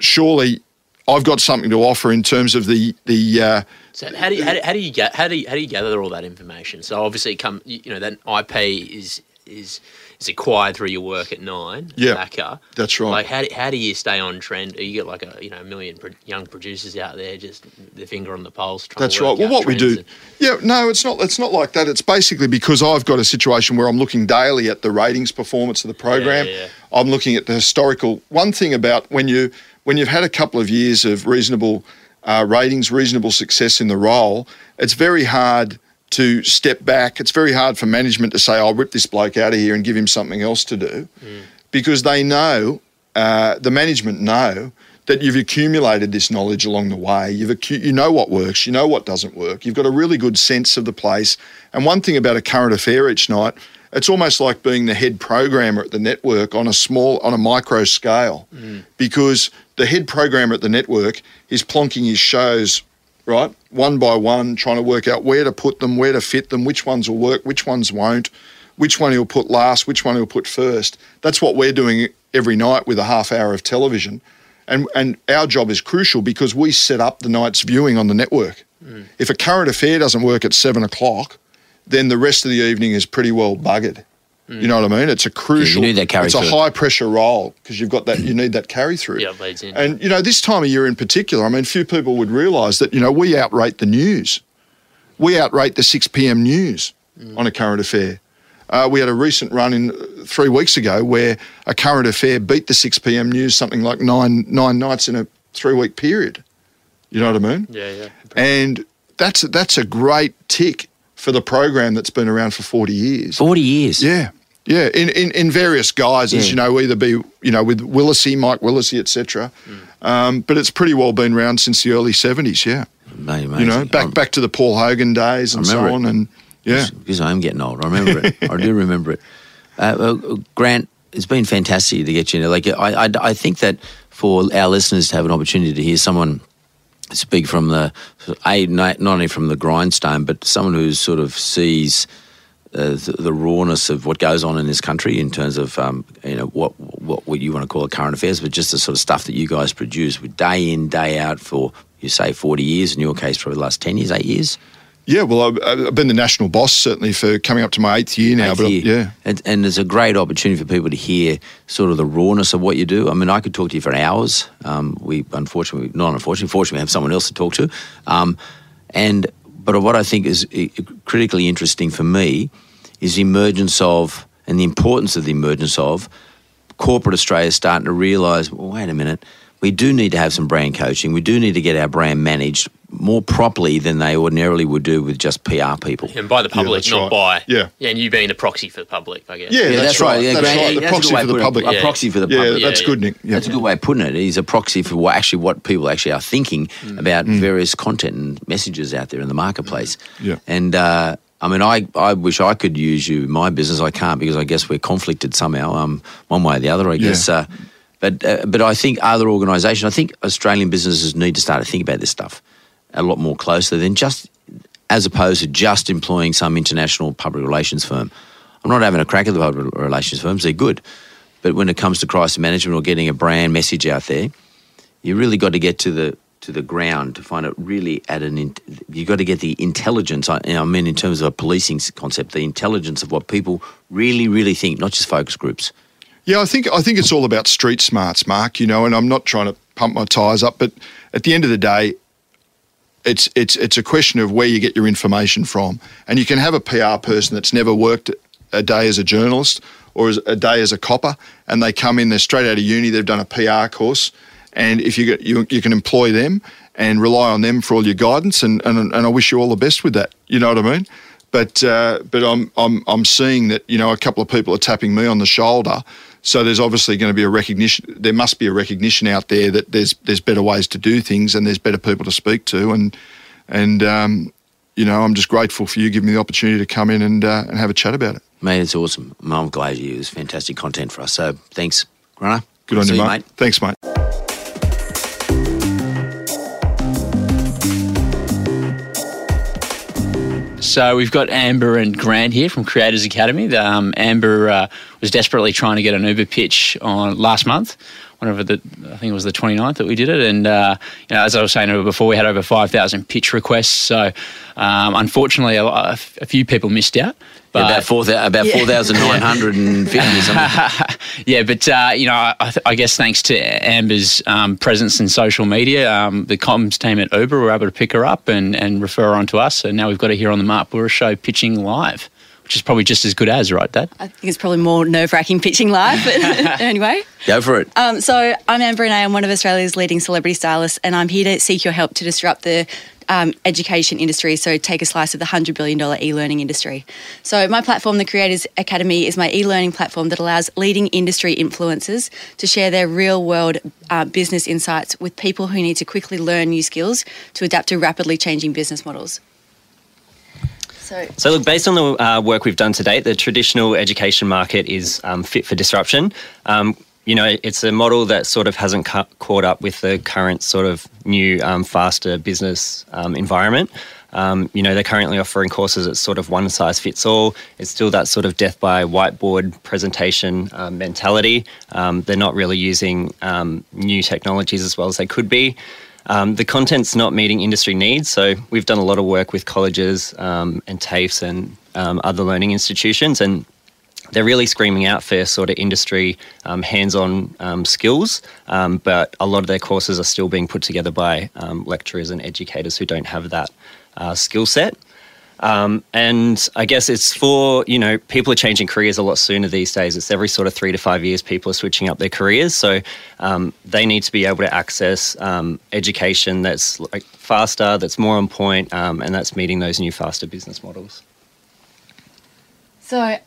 surely I've got something to offer in terms of the the. Uh, So how do you how do, how do you get how do you, how do you gather all that information? So obviously, come you you know that IP is is is acquired through your work at nine. Yeah, Backer. that's right. Like how do, how do you stay on trend? You get like a you know a million pro- young producers out there just the finger on the pulse. Trying That's right. Well, what we do, and- yeah, no, it's not. It's not like that. It's basically because I've got a situation where I'm looking daily at the ratings performance of the program. Yeah, yeah, yeah. I'm looking at the historical. One thing about when you when you've had a couple of years of reasonable uh, ratings, reasonable success in the role, it's very hard to step back. It's very hard for management to say, "I'll rip this bloke out of here and give him something else to do," because they know uh, the management know that you've accumulated this knowledge along the way. You've acu- you know what works, you know what doesn't work. You've got a really good sense of the place. And one thing about a current affair each night, it's almost like being the head programmer at the network on a small, on a micro scale, because the head programmer at the network is plonking his shows right, one by one, trying to work out where to put them, where to fit them, which ones will work, which ones won't, which one he'll put last, which one he'll put first. That's what we're doing every night with a half hour of television. And, and our job is crucial because we set up the night's viewing on the network. Mm. If a current affair doesn't work at seven o'clock, then the rest of the evening is pretty well buggered. You know what I mean? It's a crucial. You need that carry It's a high pressure role because you've got that. You need that carry through. Yeah, it leads in. And you know, this time of year in particular, I mean, few people would realise that you know we outrate the news. We outrate the six pm news on a current affair. Uh, we had a recent run in uh, three weeks ago where a current affair beat the six pm news something like nine nine nights in a three week period. You know what I mean? yeah, yeah. And that's that's a great tick for the program that's been around for forty years. Forty years. Yeah. Yeah, in, in, in various guises, Yeah. you know, either be, you know, with Willesee, Mike Willesee, etc. Um, but it's pretty well been around since the early 70s, yeah. Amazing. You know, back back to the Paul Hogan days and so remember it. on. And yeah. Because I'm getting old. I remember it. I do remember it. Uh, well, Grant, it's been fantastic to get you. in. Like I, I, I think that for our listeners to have an opportunity to hear someone speak from the a not only from the grindstone, but someone who sort of sees uh, the, the rawness of what goes on in this country in terms of um, you know what, what what you want to call it current affairs, but just the sort of stuff that you guys produce with day in day out for you say forty years. In your case, probably the last ten years, eight years. Yeah, well, I've, I've been the national boss certainly for coming up to my eighth year now. Eighth but year. yeah. And, and there's a great opportunity for people to hear sort of the rawness of what you do. I mean, I could talk to you for hours. Um, we unfortunately, not unfortunately, fortunately, we have someone else to talk to. Um, and but what I think is critically interesting for me is the emergence of and the importance of the emergence of corporate Australia starting to realise. Well, wait a minute. We do need to have some brand coaching. We do need to get our brand managed more properly than they ordinarily would do with just PR people. And by the public, that's not right. by Yeah. yeah, and you being the proxy for the public, I guess. Yeah, Yeah, that's, right. Yeah, that's right. The that's proxy for the public. A proxy for the Yeah, public. that's yeah. good, Nick. Yeah. That's a good way of putting it. He's a proxy for what actually what people actually are thinking about various content and messages out there in the marketplace. Yeah. And uh, I mean, I, I wish I could use you in my business. I can't because I guess we're conflicted somehow, um, one way or the other. I Yeah. guess. Uh, but uh, but I think other organisations, I think Australian businesses need to start to think about this stuff a lot more closely than just as opposed to just employing some international public relations firm. I'm not having a crack at the public relations firms; they're good. But when it comes to crisis management or getting a brand message out there, you really got to get to the to the ground to find it really at an. In, you got to get the intelligence. I, I mean, in terms of a policing concept, the intelligence of what people really, really think, not just focus groups. Yeah, I think I think it's all about street smarts, Mark. You know, and I'm not trying to pump my tyres up, but at the end of the day, it's it's it's a question of where you get your information from, and you can have a PR person that's never worked a day as a journalist or as a day as a copper, and they come in, they're straight out of uni, they've done a PR course, and if you get you you can employ them and rely on them for all your guidance, and and, and I wish you all the best with that. You know what I mean? But uh, but I'm I'm I'm seeing that you know a couple of people are tapping me on the shoulder. So there's obviously going to be a recognition. There must be a recognition out there that there's there's better ways to do things and there's better people to speak to. And and um, you know I'm just grateful for you giving me the opportunity to come in and uh, and have a chat about it. Mate, it's awesome. I'm glad you. It's fantastic content for us. So thanks. Grunner. Good on you, mate. mate. Thanks, mate. So we've got Amber and Grant here from Creators Academy. Um, Amber uh, was desperately trying to get an Uber pitch on last month. Whenever the, I think it was the 29th that we did it, and uh, you know, as I was saying before, we had over 5,000 pitch requests. So um, unfortunately, a few people missed out. But about four thou- about four thousand nine hundred and fifty something. yeah, but uh, you know, I, I guess thanks to Amber's um, presence in social media, um, the comms team at Uber were able to pick her up and, and refer her on to us. So now we've got her here on the map. We're a show pitching live, which is probably just as good as, right, Dad? I think it's probably more nerve wracking pitching live, but anyway. Go for it. Um, so I'm Amber and I am one of Australia's leading celebrity stylists, and I'm here to seek your help to disrupt the um, education industry. So take a slice of the $100 billion e-learning industry. So my platform, the Creators Academy, is my e-learning platform that allows leading industry influencers to share their real-world uh, business insights with people who need to quickly learn new skills to adapt to rapidly changing business models. So So, look, based on the uh, work we've done to date, the traditional education market is um, fit for disruption. Um, you know, it's a model that sort of hasn't ca- caught up with the current sort of new, um, faster business um, environment. Um, you know, they're currently offering courses at sort of one size fits all. It's still that sort of death by whiteboard presentation um, mentality. Um, they're not really using um, new technologies as well as they could be. Um, the content's not meeting industry needs, so we've done a lot of work with colleges um, and TAFEs and um, other learning institutions, and they're really screaming out for sort of industry um, hands-on um, skills, um, but a lot of their courses are still being put together by um, lecturers and educators who don't have that uh, skill set. Um, and I guess it's for, you know, people are changing careers a lot sooner these days. It's every sort of three to five years people are switching up their careers. So um, they need to be able to access education that's like faster, that's more on point, and that's meeting those new faster business models. So,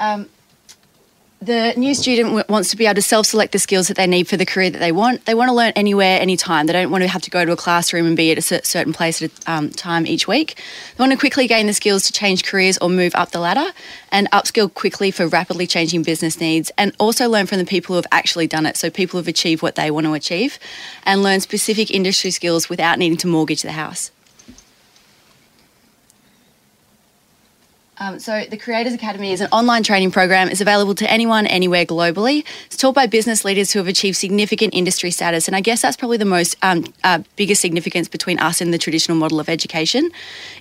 the new student wants to be able to self select the skills that they need for the career that they want. They want to learn anywhere, anytime. They don't want to have to go to a classroom and be at a certain place at a um, time each week. They want to quickly gain the skills to change careers or move up the ladder and upskill quickly for rapidly changing business needs and also learn from the people who have actually done it. So, people have achieved what they want to achieve and learn specific industry skills without needing to mortgage the house. Um, so, the Creators Academy is an online training program. It's available to anyone, anywhere globally. It's taught by business leaders who have achieved significant industry status, and I guess that's probably the most um, uh, biggest significance between us and the traditional model of education.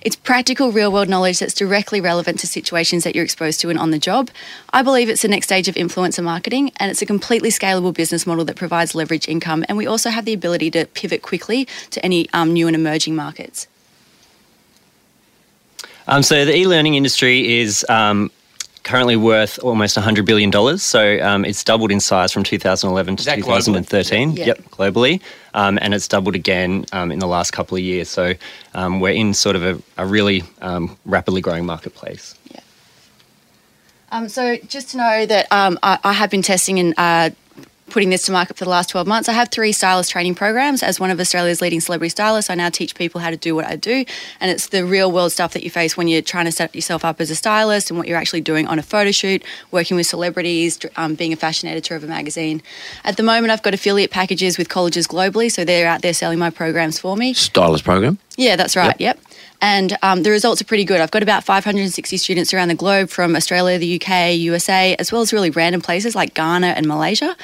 It's practical, real-world knowledge that's directly relevant to situations that you're exposed to and on the job. I believe it's the next stage of influencer marketing, and it's a completely scalable business model that provides leverage income. And we also have the ability to pivot quickly to any um, new and emerging markets. Um, so the e-learning industry is um, currently worth almost $100 billion. So um, it's doubled in size from 2011 to that globally? 2013. Yeah. Yep, globally. Um, and it's doubled again um, in the last couple of years. So um, we're in sort of a, a really um, rapidly growing marketplace. Um, so just to know that um, I, I have been testing and uh, putting this to market for the last 12 months. I have three stylist training programs. As one of Australia's leading celebrity stylists, I now teach people how to do what I do. And it's the real world stuff that you face when you're trying to set yourself up as a stylist and what you're actually doing on a photo shoot, working with celebrities, um, being a fashion editor of a magazine. At the moment, I've got affiliate packages with colleges globally, so they're out there selling my programs for me. Stylist program. Yeah, that's right. Yep. And um, the results are pretty good. I've got about 560 students around the globe from Australia, the UK, USA, as well as really random places like Ghana and Malaysia.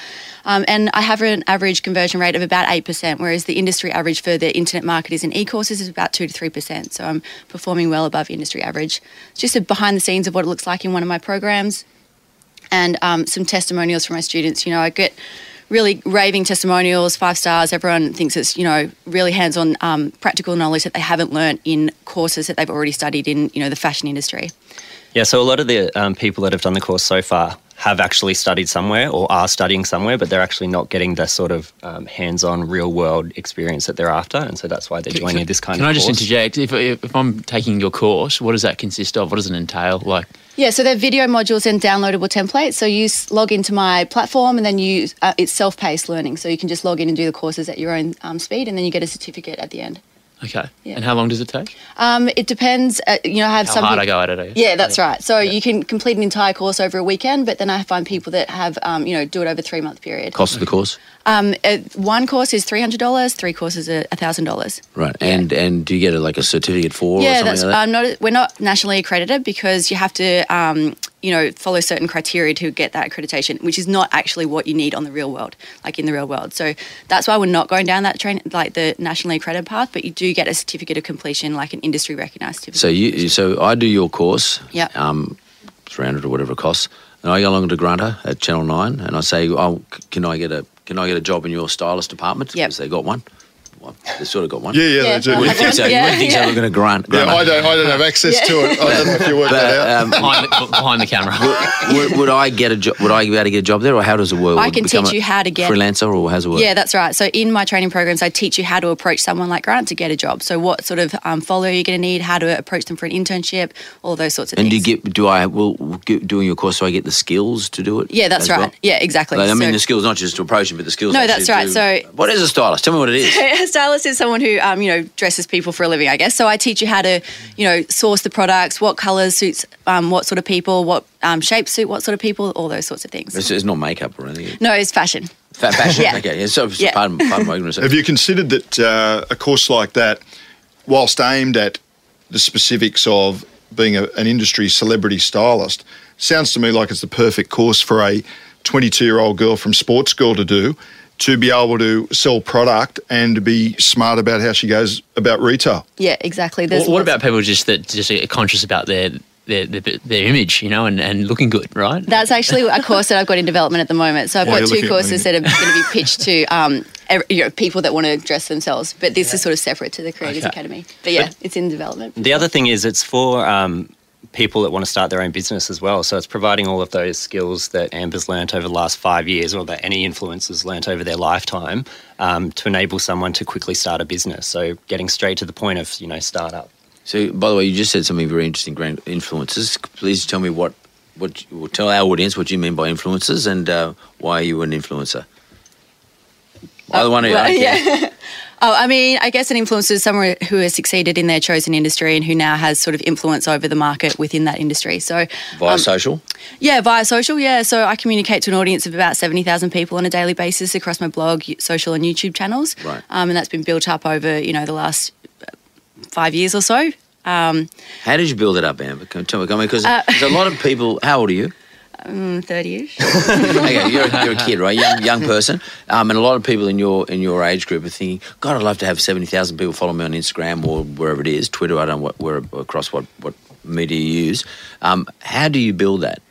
Um, and I have an average conversion rate of about 8%, whereas the industry average for the internet marketers and e courses is about 2 to 3%. So I'm performing well above industry average. It's just a behind the scenes of what it looks like in one of my programs and um, some testimonials from my students. You know, I get really raving testimonials, five stars. Everyone thinks it's you know really hands-on, um, practical knowledge that they haven't learnt in courses that they've already studied in you know the fashion industry. Yeah, so a lot of the um, people that have done the course so far have actually studied somewhere or are studying somewhere, but they're actually not getting the sort of um, hands-on, real-world experience that they're after, and so that's why they're joining this kind Can of. Can I just course. interject? If, if, if I'm taking your course, what does that consist of? What does it entail? Like, Yeah, so they're video modules and downloadable templates. So you s- log into my platform, and then you uh, it's self-paced learning. So you can just log in and do the courses at your own um, speed, and then you get a certificate at the end. Okay. Yeah. And how long does it take? Um, it depends. Uh, you know, I have How some. hard peop- I go at it. Yeah, that's right. So you can complete an entire course over a weekend, but then I find people that have, um, you know, do it over a three month period. Cost of the course, Um, uh, one course is three hundred dollars. Three courses are thousand dollars. right? And and do you get a, like a certificate for? or Yeah, something that's like that? um, not. We're not nationally accredited because you have to, um, you know, follow certain criteria to get that accreditation, which is not actually what you need on the real world, like in the real world. So that's why we're not going down that train, like the nationally accredited path. But you do get a certificate of completion, like an industry recognised certificate. So you, so I do your course. Yeah. Um, three hundred or whatever it costs, and I go along to Granta at Channel Nine, and I say, "Oh, can I get a can I get a job in your stylist department?" Yep. Because they got one. Well, they sort of got one. Yeah, yeah, Yeah, they do. well, You wouldn't think so? Yeah, you wouldn't think so? We're going to Grant. Yeah, I don't, I don't have access to it. I don't know if you worked that out. um, behind, the, behind the camera. would, would I get a job? Would I be able to get a job there, or how does it work? I can teach you how to get- freelancer, or how's it work? Yeah, that's right. So in my training programs, I teach you how to approach someone like Grant to get a job. So what sort of um, follow you're going to need, how to approach them for an internship, all those sorts of things. And do you get? Do I? Will get- doing your course, so I get the skills to do it? yeah, that's right. well? Yeah, exactly. Like, I mean, So- the skills not just to approach them, but the skills. No, that's right. to- So- what is a stylist? Tell me what it is. a stylist is someone who um, you know dresses people for a living, I guess. So I teach you how to you know source the products, what colours suits um, what sort of people, what um, shapes suit what sort of people, all those sorts of things. It's, it's not makeup or anything. No, it's fashion. Fa- Fashion. Yeah. Okay. Yeah, so, so Yeah. pardon, pardon my ignorance. Have you considered that uh, a course like that, whilst aimed at the specifics of being a, an industry celebrity stylist, sounds to me like it's the perfect course for a 22 year old girl from Sportsgirl to do to be able to sell product and to be smart about how she goes about retail. Yeah, exactly. There's What, what about people just that just are conscious about their their, their, their image, you know, and, and looking good, right? That's actually a course that I've got in development at the moment. So I've Why got two courses that are going to be pitched to um, ev- you know, people that want to dress themselves. But this is sort of separate to the Creators Okay. Academy. But yeah, it's in development. The other thing is it's for um, people that want to start their own business as well. So it's providing all of those skills that Amber's learnt over the last five years or that any influencers learnt over their lifetime um, to enable someone to quickly start a business. So getting straight to the point of, you know, startup. So, by the way, you just said something very interesting. Grand influencers. Please tell me what, what, well, tell our audience what you mean by influencers and uh, why are you an influencer? Either one of you. Well, I don't care. yeah. Oh, I mean, I guess an influencer is someone who has succeeded in their chosen industry and who now has sort of influence over the market within that industry. So, Via um, social. yeah, via social, yeah. So I communicate to an audience of about 70,000 people on a daily basis across my blog, social and YouTube channels. Right. Um, and that's been built up over, you know, the last uh, five years or so. Um, How did you build it up, Amber? Can tell me? I mean, because Uh, there's a lot of people. How old are you? 30-ish. okay, you're, a- you're a kid, right? Young young person, um, and a lot of people in your in your age group are thinking, God, I'd love to have seventy thousand people follow me on Instagram or wherever it is, Twitter. I don't know what where across what what media you use. Um, how do you build that?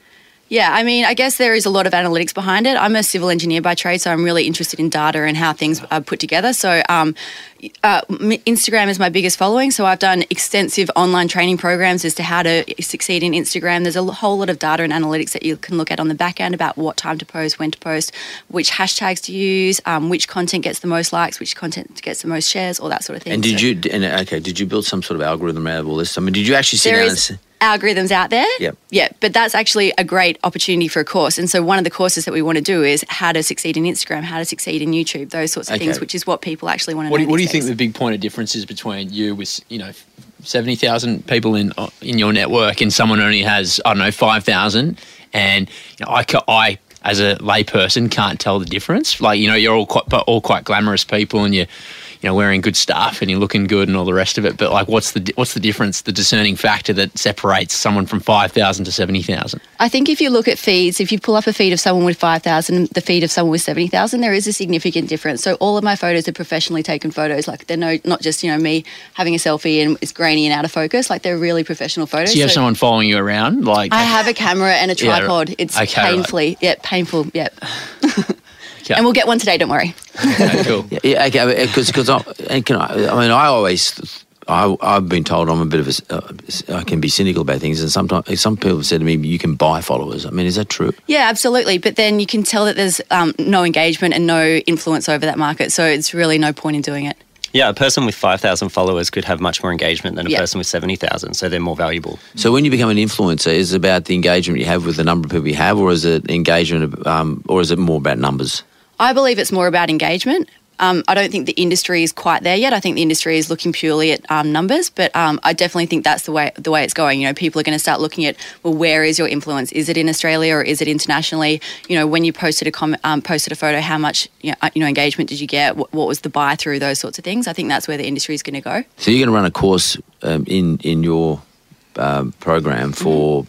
Yeah, I mean, I guess there is a lot of analytics behind it. I'm a civil engineer by trade, so I'm really interested in data and how things are put together. So, um, uh, Instagram is my biggest following. So, I've done extensive online training programs as to how to succeed in Instagram. There's a whole lot of data and analytics that you can look at on the back end about what time to post, when to post, which hashtags to use, um, which content gets the most likes, which content gets the most shares, all that sort of thing. And did So- you? And okay, did you build some sort of algorithm out of all this? I mean, did you actually sit down and? Algorithms out there. Yep. Yeah, but that's actually a great opportunity for a course. And so one of the courses that we want to do is how to succeed in Instagram, how to succeed in YouTube, those sorts of Okay. things, which is what people actually want to What know. do, what do you these think the big point of difference is between you with you know seventy thousand people in in your network and someone only has I don't know five thousand, and you know, I I as a layperson can't tell the difference. Like you know you're all quite all quite glamorous people and you you know wearing good stuff and you're looking good and all the rest of it. But like what's the what's the difference? The discerning factor that separates someone from five thousand to seventy thousand. I think if you look at feeds, if you pull up a feed of someone with 5,000, the feed of someone with 70,000, there is a significant difference. So all of my photos are professionally taken photos. Like they're no, not just, you know, me having a selfie and it's grainy and out of focus. Like they're really professional photos. So you have So- sommone following you around, like I have a camera and a Yeah, tripod. It's Okay, right. painfully, yeah, painful, yeah. Okay. And we'll get one today, don't worry. Okay, cool. Yeah, yeah okay, because because I, can I, I mean, I always. I, I've been told I'm a bit of a, uh, I can be cynical about things, and sometimes some people have said to me, "You can buy followers." I mean, is that true? Yeah, absolutely. But then you can tell that there's um, no engagement and no influence over that market. So it's really no point in doing it. Yeah, a person with 5,000 followers could have much more engagement than a Yeah. person with 70,000, so they're more valuable. So when you become an influencer, is it about the engagement you have with the number of people you have, or is it engagement, um, or is it more about numbers? I believe it's more about engagement. um, I don't think the industry is quite there yet. I think the industry is looking purely at um, numbers, but um, I definitely think that's the way the way it's going. You know, people are going to start looking at well, where is your influence? Is it in Australia or is it internationally? You know, when you posted a comment, um, posted a photo, how much you know, uh, you know engagement did you get? What, what was the buy through? Those sorts of things. I think that's where the industry is going to go. So you're going to run a course um, in in your um, program for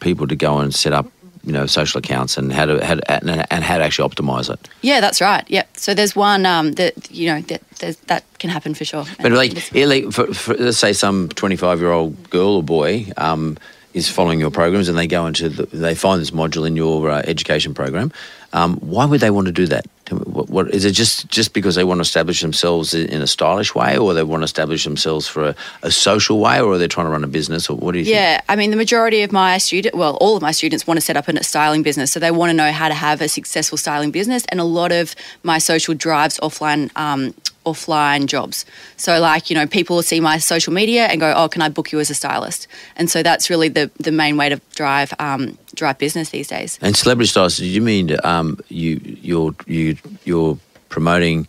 people to go and set up, you know, social accounts and how to, how to and, and how to actually optimize it. Yeah, that's right. Yep. So there's one um, that you know that there's, that can happen for sure. But like, like for, for, let's say some 25 year old girl or boy um, is following your programs and they go into the, they find this module in your uh, education program. Um, why would they want to do that? What, what is it? Just just because they want to establish themselves in, a stylish way, or they want to establish themselves for a, a social way, or are they trying to run a business, or what do you think? Yeah, I mean, the majority of my student, well, all of my students want to set up a styling business. So they want to know how to have a successful styling business. And a lot of my social drives offline, um, offline jobs. So like, you know, people see my social media and go, oh, can I book you as a stylist? And so that's really the, the main way to drive, um, drive business these days. And celebrity stylist, do you mean um, you you're you you're promoting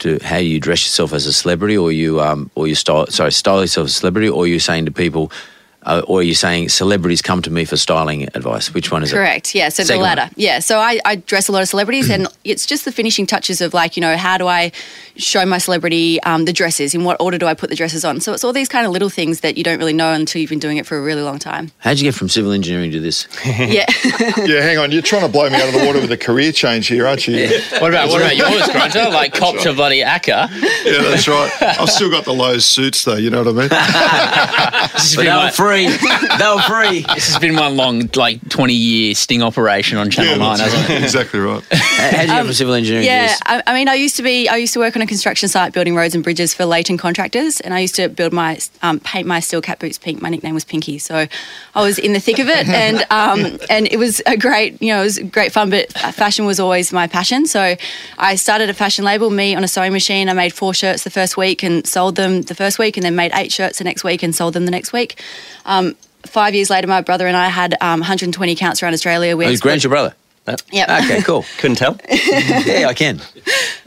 to how you dress yourself as a celebrity, or you um, or you style sorry style yourself as a celebrity, or you're saying to people, uh, or are you saying celebrities come to me for styling advice? Which one is it? Correct. Yeah. So Second the one. latter. Yeah. So I, I dress a lot of celebrities, and it's just the finishing touches of like, you know, how do I show my celebrity um, the dresses? In what order do I put the dresses on? So it's all these kind of little things that you don't really know until you've been doing it for a really long time. How'd you get from civil engineering to this? yeah. Yeah, hang on. You're trying to blow me out of the water with a career change here, aren't you? Yeah, What about what about yours, Grunter? Like cop to bloody ACCA. Yeah, that's right. I've still got the Lowe's suits, though. You know what I mean? This has been they were one- free. they were free. This has been one long, like, 20 year sting operation on Channel 9, hasn't it? exactly right. How'd you get from civil engineering Um, Yeah. I, I mean, I used to be, I used to work on a construction site building roads and bridges for Leighton contractors, and I used to build my, um, paint my steel cap boots pink. My nickname was Pinky, so I was in the thick of it, and um, and it was a great, you know, it was great fun. But fashion was always my passion, so I started a fashion label, me on a sewing machine. I made four shirts the first week and sold them the first week, and then made eight shirts the next week and sold them the next week. Um, five years later, my brother and I had um, 120 accounts around Australia. We Oh, Grant's your brother. Yep. Okay, cool. Couldn't tell. yeah, I can.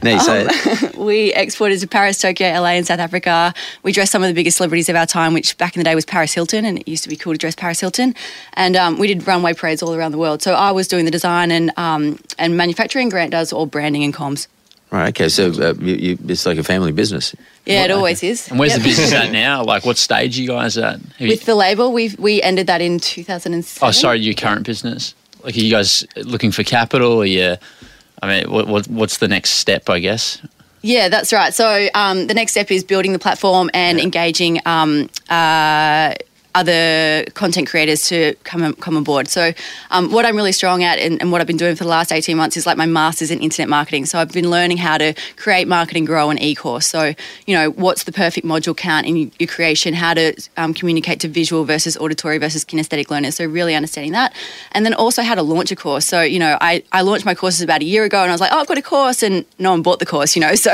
Now you say it. We exported to Paris, Tokyo, LA, and South Africa. We dressed some of the biggest celebrities of our time, which back in the day was Paris Hilton, and it used to be cool to dress Paris Hilton. And um, we did runway parades all around the world. So I was doing the design and um, and manufacturing. Grant does all branding and comms. Right. Okay. So uh, you, you, it's like a family business. Yeah, it always is. And where's Yep. the business at now? Like, what stage are you guys at? Have you- With the label, we we ended that in 2007. oh, sorry, your current business. Like, are you guys looking for capital? Or you, I mean, what, what what's the next step? I guess. Yeah, that's right. So um, the next step is building the platform and engaging um, uh, other content creators to come come on board. So um, what I'm really strong at and, and what I've been doing for the last 18 months is like my masters in internet marketing. So I've been learning how to create, market, and grow an e-course. So you know what's the perfect module count in your creation, how to um, communicate to visual versus auditory versus kinesthetic learners. So really understanding that, and then also how to launch a course. So you know I, I launched my courses about a year ago, and I was like, oh, I've got a course, and no one bought the course. You know, so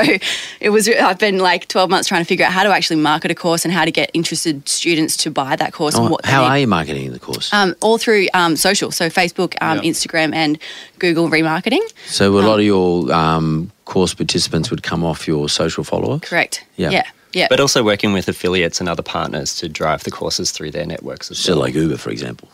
it was I've been like 12 months trying to figure out how to actually market a course and how to get interested students to buy that course Oh, what how need. are you marketing the course? Um, all through um, social, so Facebook, um, Yeah. Instagram, and Google remarketing. so a lot of your um, course participants would come off your social followers. Correct. Yeah. Yeah. Yeah. But also working with affiliates and other partners to drive the courses through their networks as So well. like Uber, for example.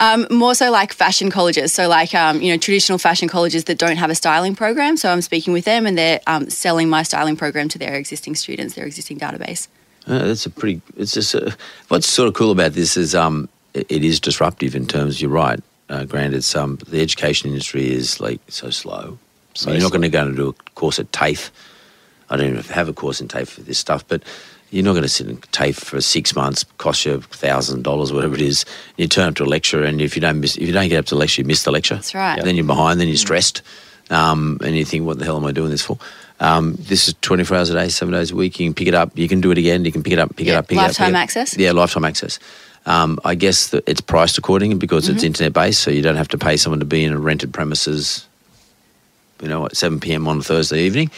Um, more so like fashion colleges, so like um, you know traditional fashion colleges that don't have a styling program. So I'm speaking with them, and they're um, selling my styling program to their existing students, their existing database. Uh, that's a pretty. It's just uh what's sort of cool about this is um, it, it is disruptive in terms. You're right, uh, Grant. It's um, the education industry is like so slow. So So you're not going to go and do a course at TAFE. I don't even have a course in TAFE for this stuff, but you're not going to sit in TAFE for six months, cost you thousand dollars, whatever it is. You turn up to a lecture, and if you don't miss, if you don't get up to the lecture, you miss the lecture. That's right. Then you're behind. Then you're stressed, um, and you think, "What the hell am I doing this for?" Um, this is 24 hours a day, seven days a week. You can pick it up. You can do it again. You can pick it up, pick it up, pick it up. lifetime pick it up. access. Yeah, lifetime access. Um, I guess that it's priced accordingly because Mm-hmm. it's internet based, so you don't have to pay someone to be in a rented premises. You know, at 7 p.m. on a Thursday evening,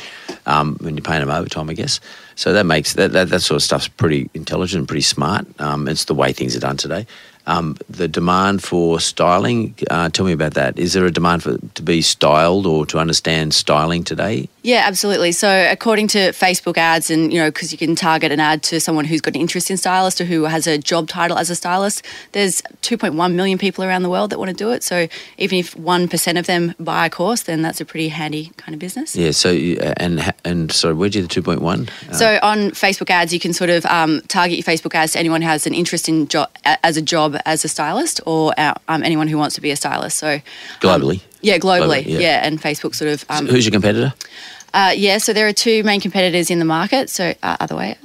um, when you're paying them overtime, I guess. So that makes that, that that sort of stuff's pretty intelligent and pretty smart. Um, it's the way things are done today. Um, the demand for styling. Uh, tell me about that. Is there a demand for to be styled or to understand styling today? Yeah, absolutely. So, according to Facebook ads, and you know, because you can target an ad to someone who's got an interest in stylist or who has a job title as a stylist, there's 2.1 million people around the world that want to do it. So, even if one percent of them buy a course, then that's a pretty handy kind of business. Yeah. So uh, and and so where'd you the two point one? So on Facebook ads, you can sort of um, target your Facebook ads to anyone who has an interest in jo- a- as a job as a stylist, or uh, um, anyone who wants to be a stylist. So um, globally. yeah, globally, Globally, yeah. yeah. and Facebook sort of um, Who's your competitor? uh, yeah. So there are two main competitors in the market. So uh, other way.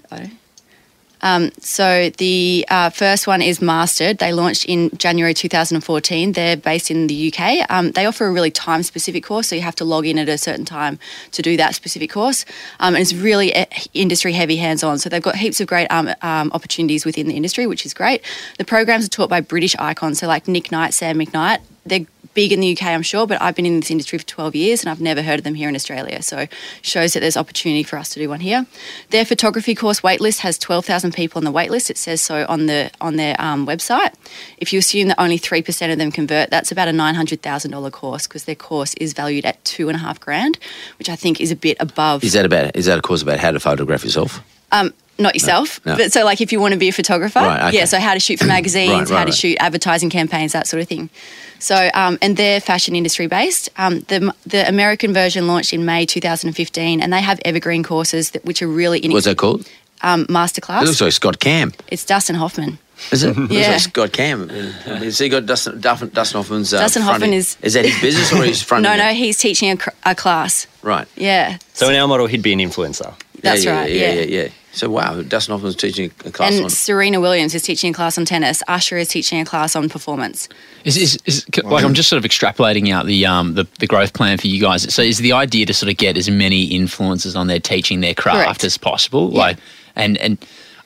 Um, so the uh, first one is Mastered. They launched in January 2014. They're based in the UK. Um, they offer a really time-specific course, so you have to log in at a certain time to do that specific course. Um, and it's really uh, industry-heavy, hands-on. So they've got heaps of great um, um, opportunities within the industry, which is great. The programs are taught by British icons, so like Nick Knight, Sam McKnight. They're big in the UK, I'm sure, but I've been in this industry for 12 years and I've never heard of them here in Australia. So shows that there's opportunity for us to do one here. Their photography course waitlist has 12,000 people on the waitlist. It says so on the on their um, website. If you assume that only three percent of them convert, that's about a $900,000 course because their course is valued at two and a half grand, which I think is a bit above. Is that about? Is that a course about how to photograph yourself? Um, not yourself, no. but so like if you want to be a photographer, Right, okay. yeah. So how to shoot for magazines, Right, right, how to right. shoot advertising campaigns, that sort of thing. So um, and they're fashion industry based. Um, the the American version launched in May 2015, and they have evergreen courses that which are really in What's that called? um, It looks like Scott Cam. It's Dustin Hoffman. Is it? It looks Yeah. like Scott Cam. Has he got Dustin, Dustin, Dustin Hoffman's? Uh, Dustin Hoffman is- Is that his business or he's fronting? No, it? no, he's teaching a, cr- a class. Right. Yeah, So in our model, he'd be an influencer. That's yeah, right. Yeah, yeah, yeah, yeah. So wow, Dustin Hoffman's teaching a class And on. Serena Williams is teaching a class on tennis. Usher is teaching a class on performance. Is, is, is like I'm just sort of extrapolating out the um the, the growth plan for you guys. So is the idea to sort of get as many influences on there teaching their craft Correct. as possible? Yeah. Like and and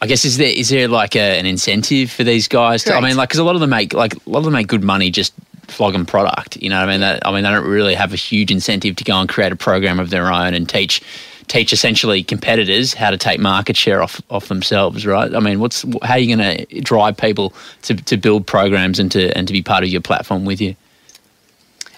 I guess is there is there like a, an incentive for these guys? To, I mean, like because a lot of them make like a lot of them make good money just flogging product. You know, what I mean that I mean they don't really have a huge incentive to go and create a program of their own and teach teach essentially competitors how to take market share off off themselves, right? I mean, what's how are you going to drive people to, to build programs and to and to be part of your platform with you?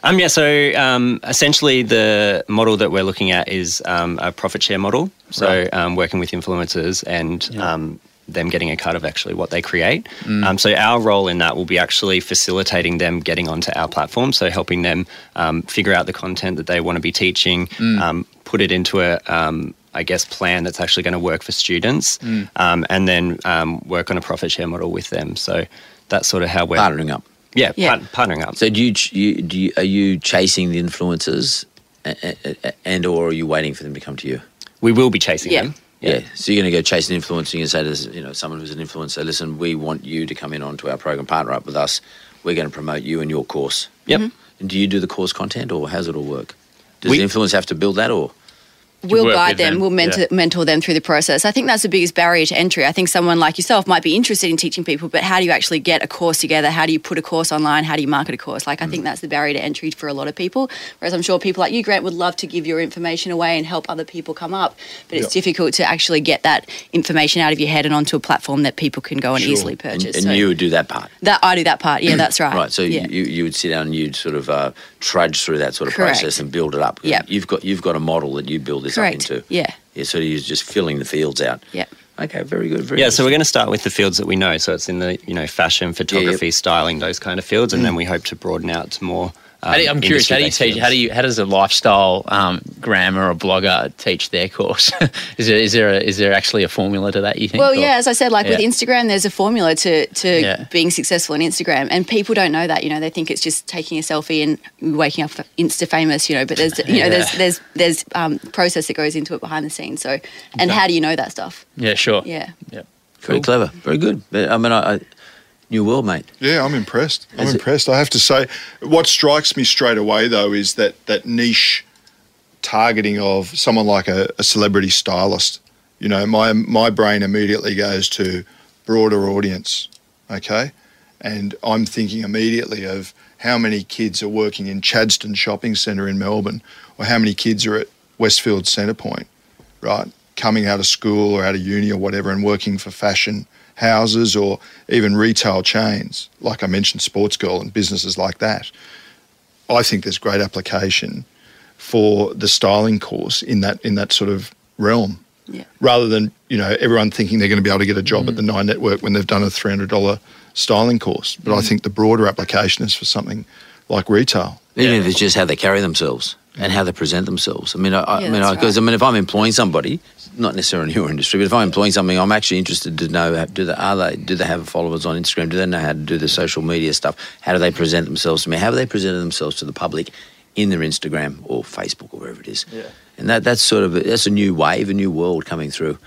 Um, yeah, so um, essentially the model that we're looking at is um, a profit share model. So Right. um, working with influencers and um, them getting a cut of actually what they create. Mm. Um, so our role in that will be actually facilitating them getting onto our platform. So helping them um, figure out the content that they want to be teaching, Mm. Put it into a um, I guess plan that's actually going to work for students, Mm. um, and then um, work on a profit share model with them. So that's sort of how we're Partnering up. Yeah, Yeah. Part- partnering up. So do you, ch- you, do you are you chasing the influencers, a- a- a- and or are you waiting for them to come to you? we will be chasing Yeah. them. Yeah. yeah. So you're going to go chasing influencing and say to this, you know someone who's an influencer, listen, we want you to come in onto our program, partner up with us. We're going to promote you and your course. Yep. And do you do the course content, or how's it all work? Does We- the influencer have to build that, or we'll guide them, them, we'll mentor, yeah. mentor them through the process. I think that's the biggest barrier to entry. I think someone like yourself might be interested in teaching people, but how do you actually get a course together? How do you put a course online? How do you market a course? Like, I Mm. think that's the barrier to entry for a lot of people. Whereas I'm sure people like you, Grant, would love to give your information away and help other people come up, but it's Yeah. difficult to actually get that information out of your head and onto a platform that people can go and Sure. easily purchase. and So you would do that part, that I do that part. Yeah, that's right. right? So yeah. you, you would sit down and you'd sort of uh, trudge through that sort of Correct. process and build it up. Yep. You've got you've got a model that you build this correct. up into. Yeah. Yeah. So you're just filling the fields out. Yeah. Okay. Very good. Very Yeah, so we're going to start with the fields that we know. So it's in the you know fashion, photography, styling, those kind of fields, and mm. then we hope to broaden out to more. Um, How do I'm curious. How do you teach? How do you? How does a lifestyle um, grammar or blogger teach their course? is there is there a, is there actually a formula to that? You think? Well, or- yeah, as I said, like with Instagram, there's a formula to to Yeah. being successful on Instagram, and people don't know that. You know, they think it's just taking a selfie and waking up Insta famous. You know, but there's you know there's Yeah. there's there's um, process that goes into it behind the scenes. So, and how do you know that stuff? Yeah. Sure. Yeah. Yeah. Very clever. Very good. I mean, I, I, new world, mate. Yeah, I'm impressed. I'm impressed. I have to say, what strikes me straight away though is that that niche targeting of someone like a, a celebrity stylist. You know, my my brain immediately goes to broader audience. Okay, and I'm thinking immediately of how many kids are working in Chadstone Shopping Centre in Melbourne, or how many kids are at Westfield Centrepoint, right? coming out of school or out of uni or whatever and working for fashion houses or even retail chains, like I mentioned, Sportsgirl and businesses like that. I think there's great application for the styling course in that in that sort of realm. Yeah. Rather than you know everyone thinking they're going to be able to get a job at the mm. Nine Network when they've done a three hundred dollar styling course. But I mm. think the broader application is for something like retail. Even if it's just how they carry themselves and how they present themselves. I mean, I, I mean, that's because I right. mean, if I'm employing somebody, not necessarily in your industry, but if I'm employing something, I'm actually interested to know do they are they do they have followers on Instagram? Do they know how to do the social media stuff? How do they present themselves to me? How do they present themselves to the public in their Instagram or Facebook or wherever it is? Yeah. And that that's sort of a, that's a new wave, a new world coming through.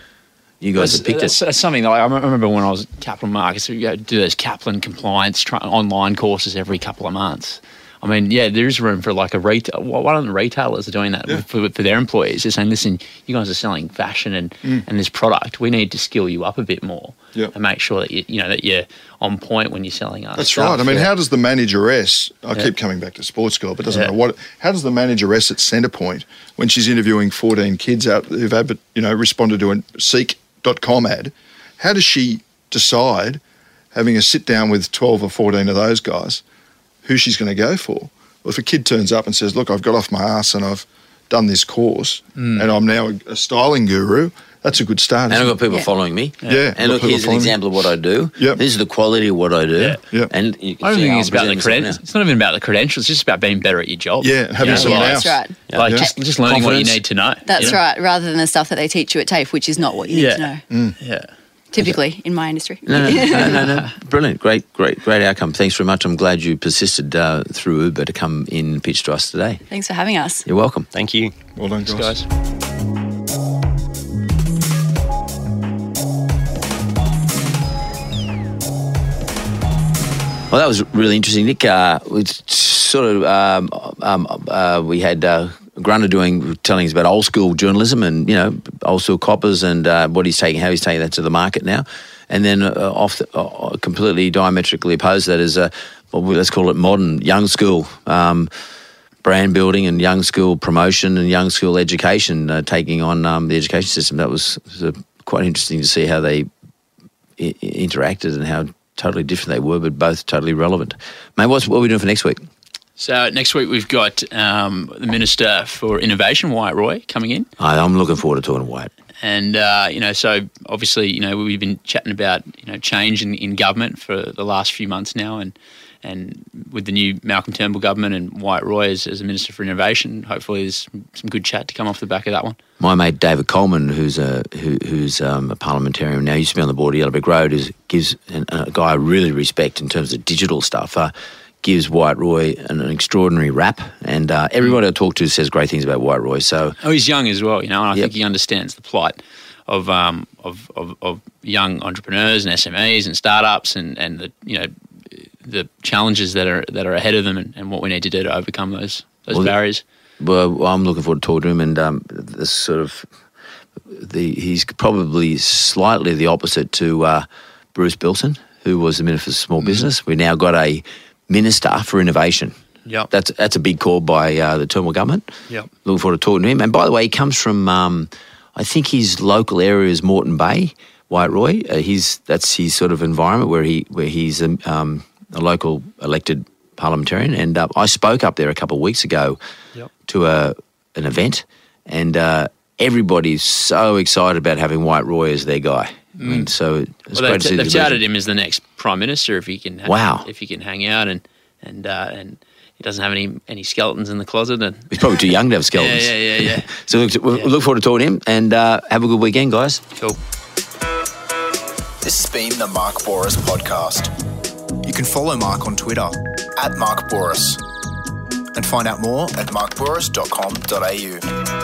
You guys That's, have picked that's, it. that's something that I, I remember when I was at Capital Markets, we go do those Kaplan compliance tra- online courses every couple of months. I mean, yeah, there is room for like a retail. Why don't the retailers are doing that for, for their employees? They're saying, listen, you guys are selling fashion and, mm. and this product. We need to skill you up a bit more Yep. and make sure that you, you know that you're on point when you're selling us. That's right. I mean, how does the manageress? I Yeah. keep coming back to Sportsgirl, but it doesn't Yeah. matter what. How does the manageress at Centrepoint, when she's interviewing 14 kids out who've you know responded to a Seek.com ad, how does she decide, having a sit down with 12 or 14 of those guys, who she's going to go for? Well, if a kid turns up and says, "Look, I've got off my ass and I've done this course, Mm. and I'm now a, a styling guru," that's a good start. And I've got people Yeah. following me. Yeah, And look, here's an following me. example of what I do. Yep. This is the quality of what I do. Yeah. Yep. And you can I don't see think it's about the credentials. It's not even about the credentials. It's just about being better at your job. Yeah, and having You know, someone like, else. That's right. Yeah. Like Yeah. just, just learning what you need to know. That's you know? right, rather than the stuff that they teach you at TAFE, which is not what you need Yeah. to know, Mm. Yeah. typically in my industry. No, no, no, no, no. Brilliant. Great, great, great outcome. Thanks very much. I'm glad you persisted uh, through Uber to come in pitch to us today. Thanks for having us. You're welcome. Thank you. Well done, Guys. Well, that was really interesting, Nick. Uh, sort of um, um, uh, we had uh, doing telling us about old school journalism and you know old school coppers and uh, what he's taking, how he's taking that to the market now, and then uh, off the, uh, completely diametrically opposed that is uh, well, let's call it modern young school. Um, brand building and young school promotion and young school education uh, taking on um, the education system. That was, was uh, quite interesting to see how they I- interacted and how totally different they were, but both totally relevant. Mate, what's, what are we doing for next week? So next week we've got um, the Minister for Innovation, Wyatt Roy, coming in. I, I'm looking forward to talking to Wyatt. And uh, you know, so obviously, you know, we've been chatting about you know change in, in government for the last few months now, and and with the new Malcolm Turnbull government and Wyatt Roy as, as a minister for innovation, hopefully there's some good chat to come off the back of that one. My mate David Coleman, who's a who, who's um, a parliamentarian now, used to be on the board of Yellow Brick Road, is gives an, a guy I really respect in terms of digital stuff. Uh, gives Wyatt Roy an, an extraordinary rap, and uh, everybody I talk to says great things about Wyatt Roy. So Oh, he's young as well, you know, and I Yep. think he understands the plight of um of, of, of young entrepreneurs and SMEs and startups and, and the you know the challenges that are that are ahead of them and, and what we need to do to overcome those those Well, barriers. Well, I'm looking forward to talking to him, and um, the sort of the he's probably slightly the opposite to uh, Bruce Billson, who was the minister for small business. We now got a minister for innovation. Yep. That's that's a big call by uh, the Turnbull government. Yep. Looking forward to talking to him. And by the way, he comes from um, I think his local area is Moreton Bay, Wyatt Roy. Uh, he's that's his sort of environment where he where he's um, a local elected parliamentarian. And uh, I spoke up there a couple of weeks ago Yep. to a an event, and uh, everybody's so excited about having Wyatt Roy as their guy. I mean, so it's Mm. Well, great they've, to see they've touted him as the next prime minister if he can. Wow. If he can hang out and and uh, and he doesn't have any any skeletons in the closet. And He's probably too young to have skeletons. yeah, yeah, yeah. So look, we look forward to talking to him, and uh, have a good weekend, guys. cool. This has been the Mark Bouris podcast. You can follow Mark on Twitter at Mark Bouris and find out more at markbouris.com.au.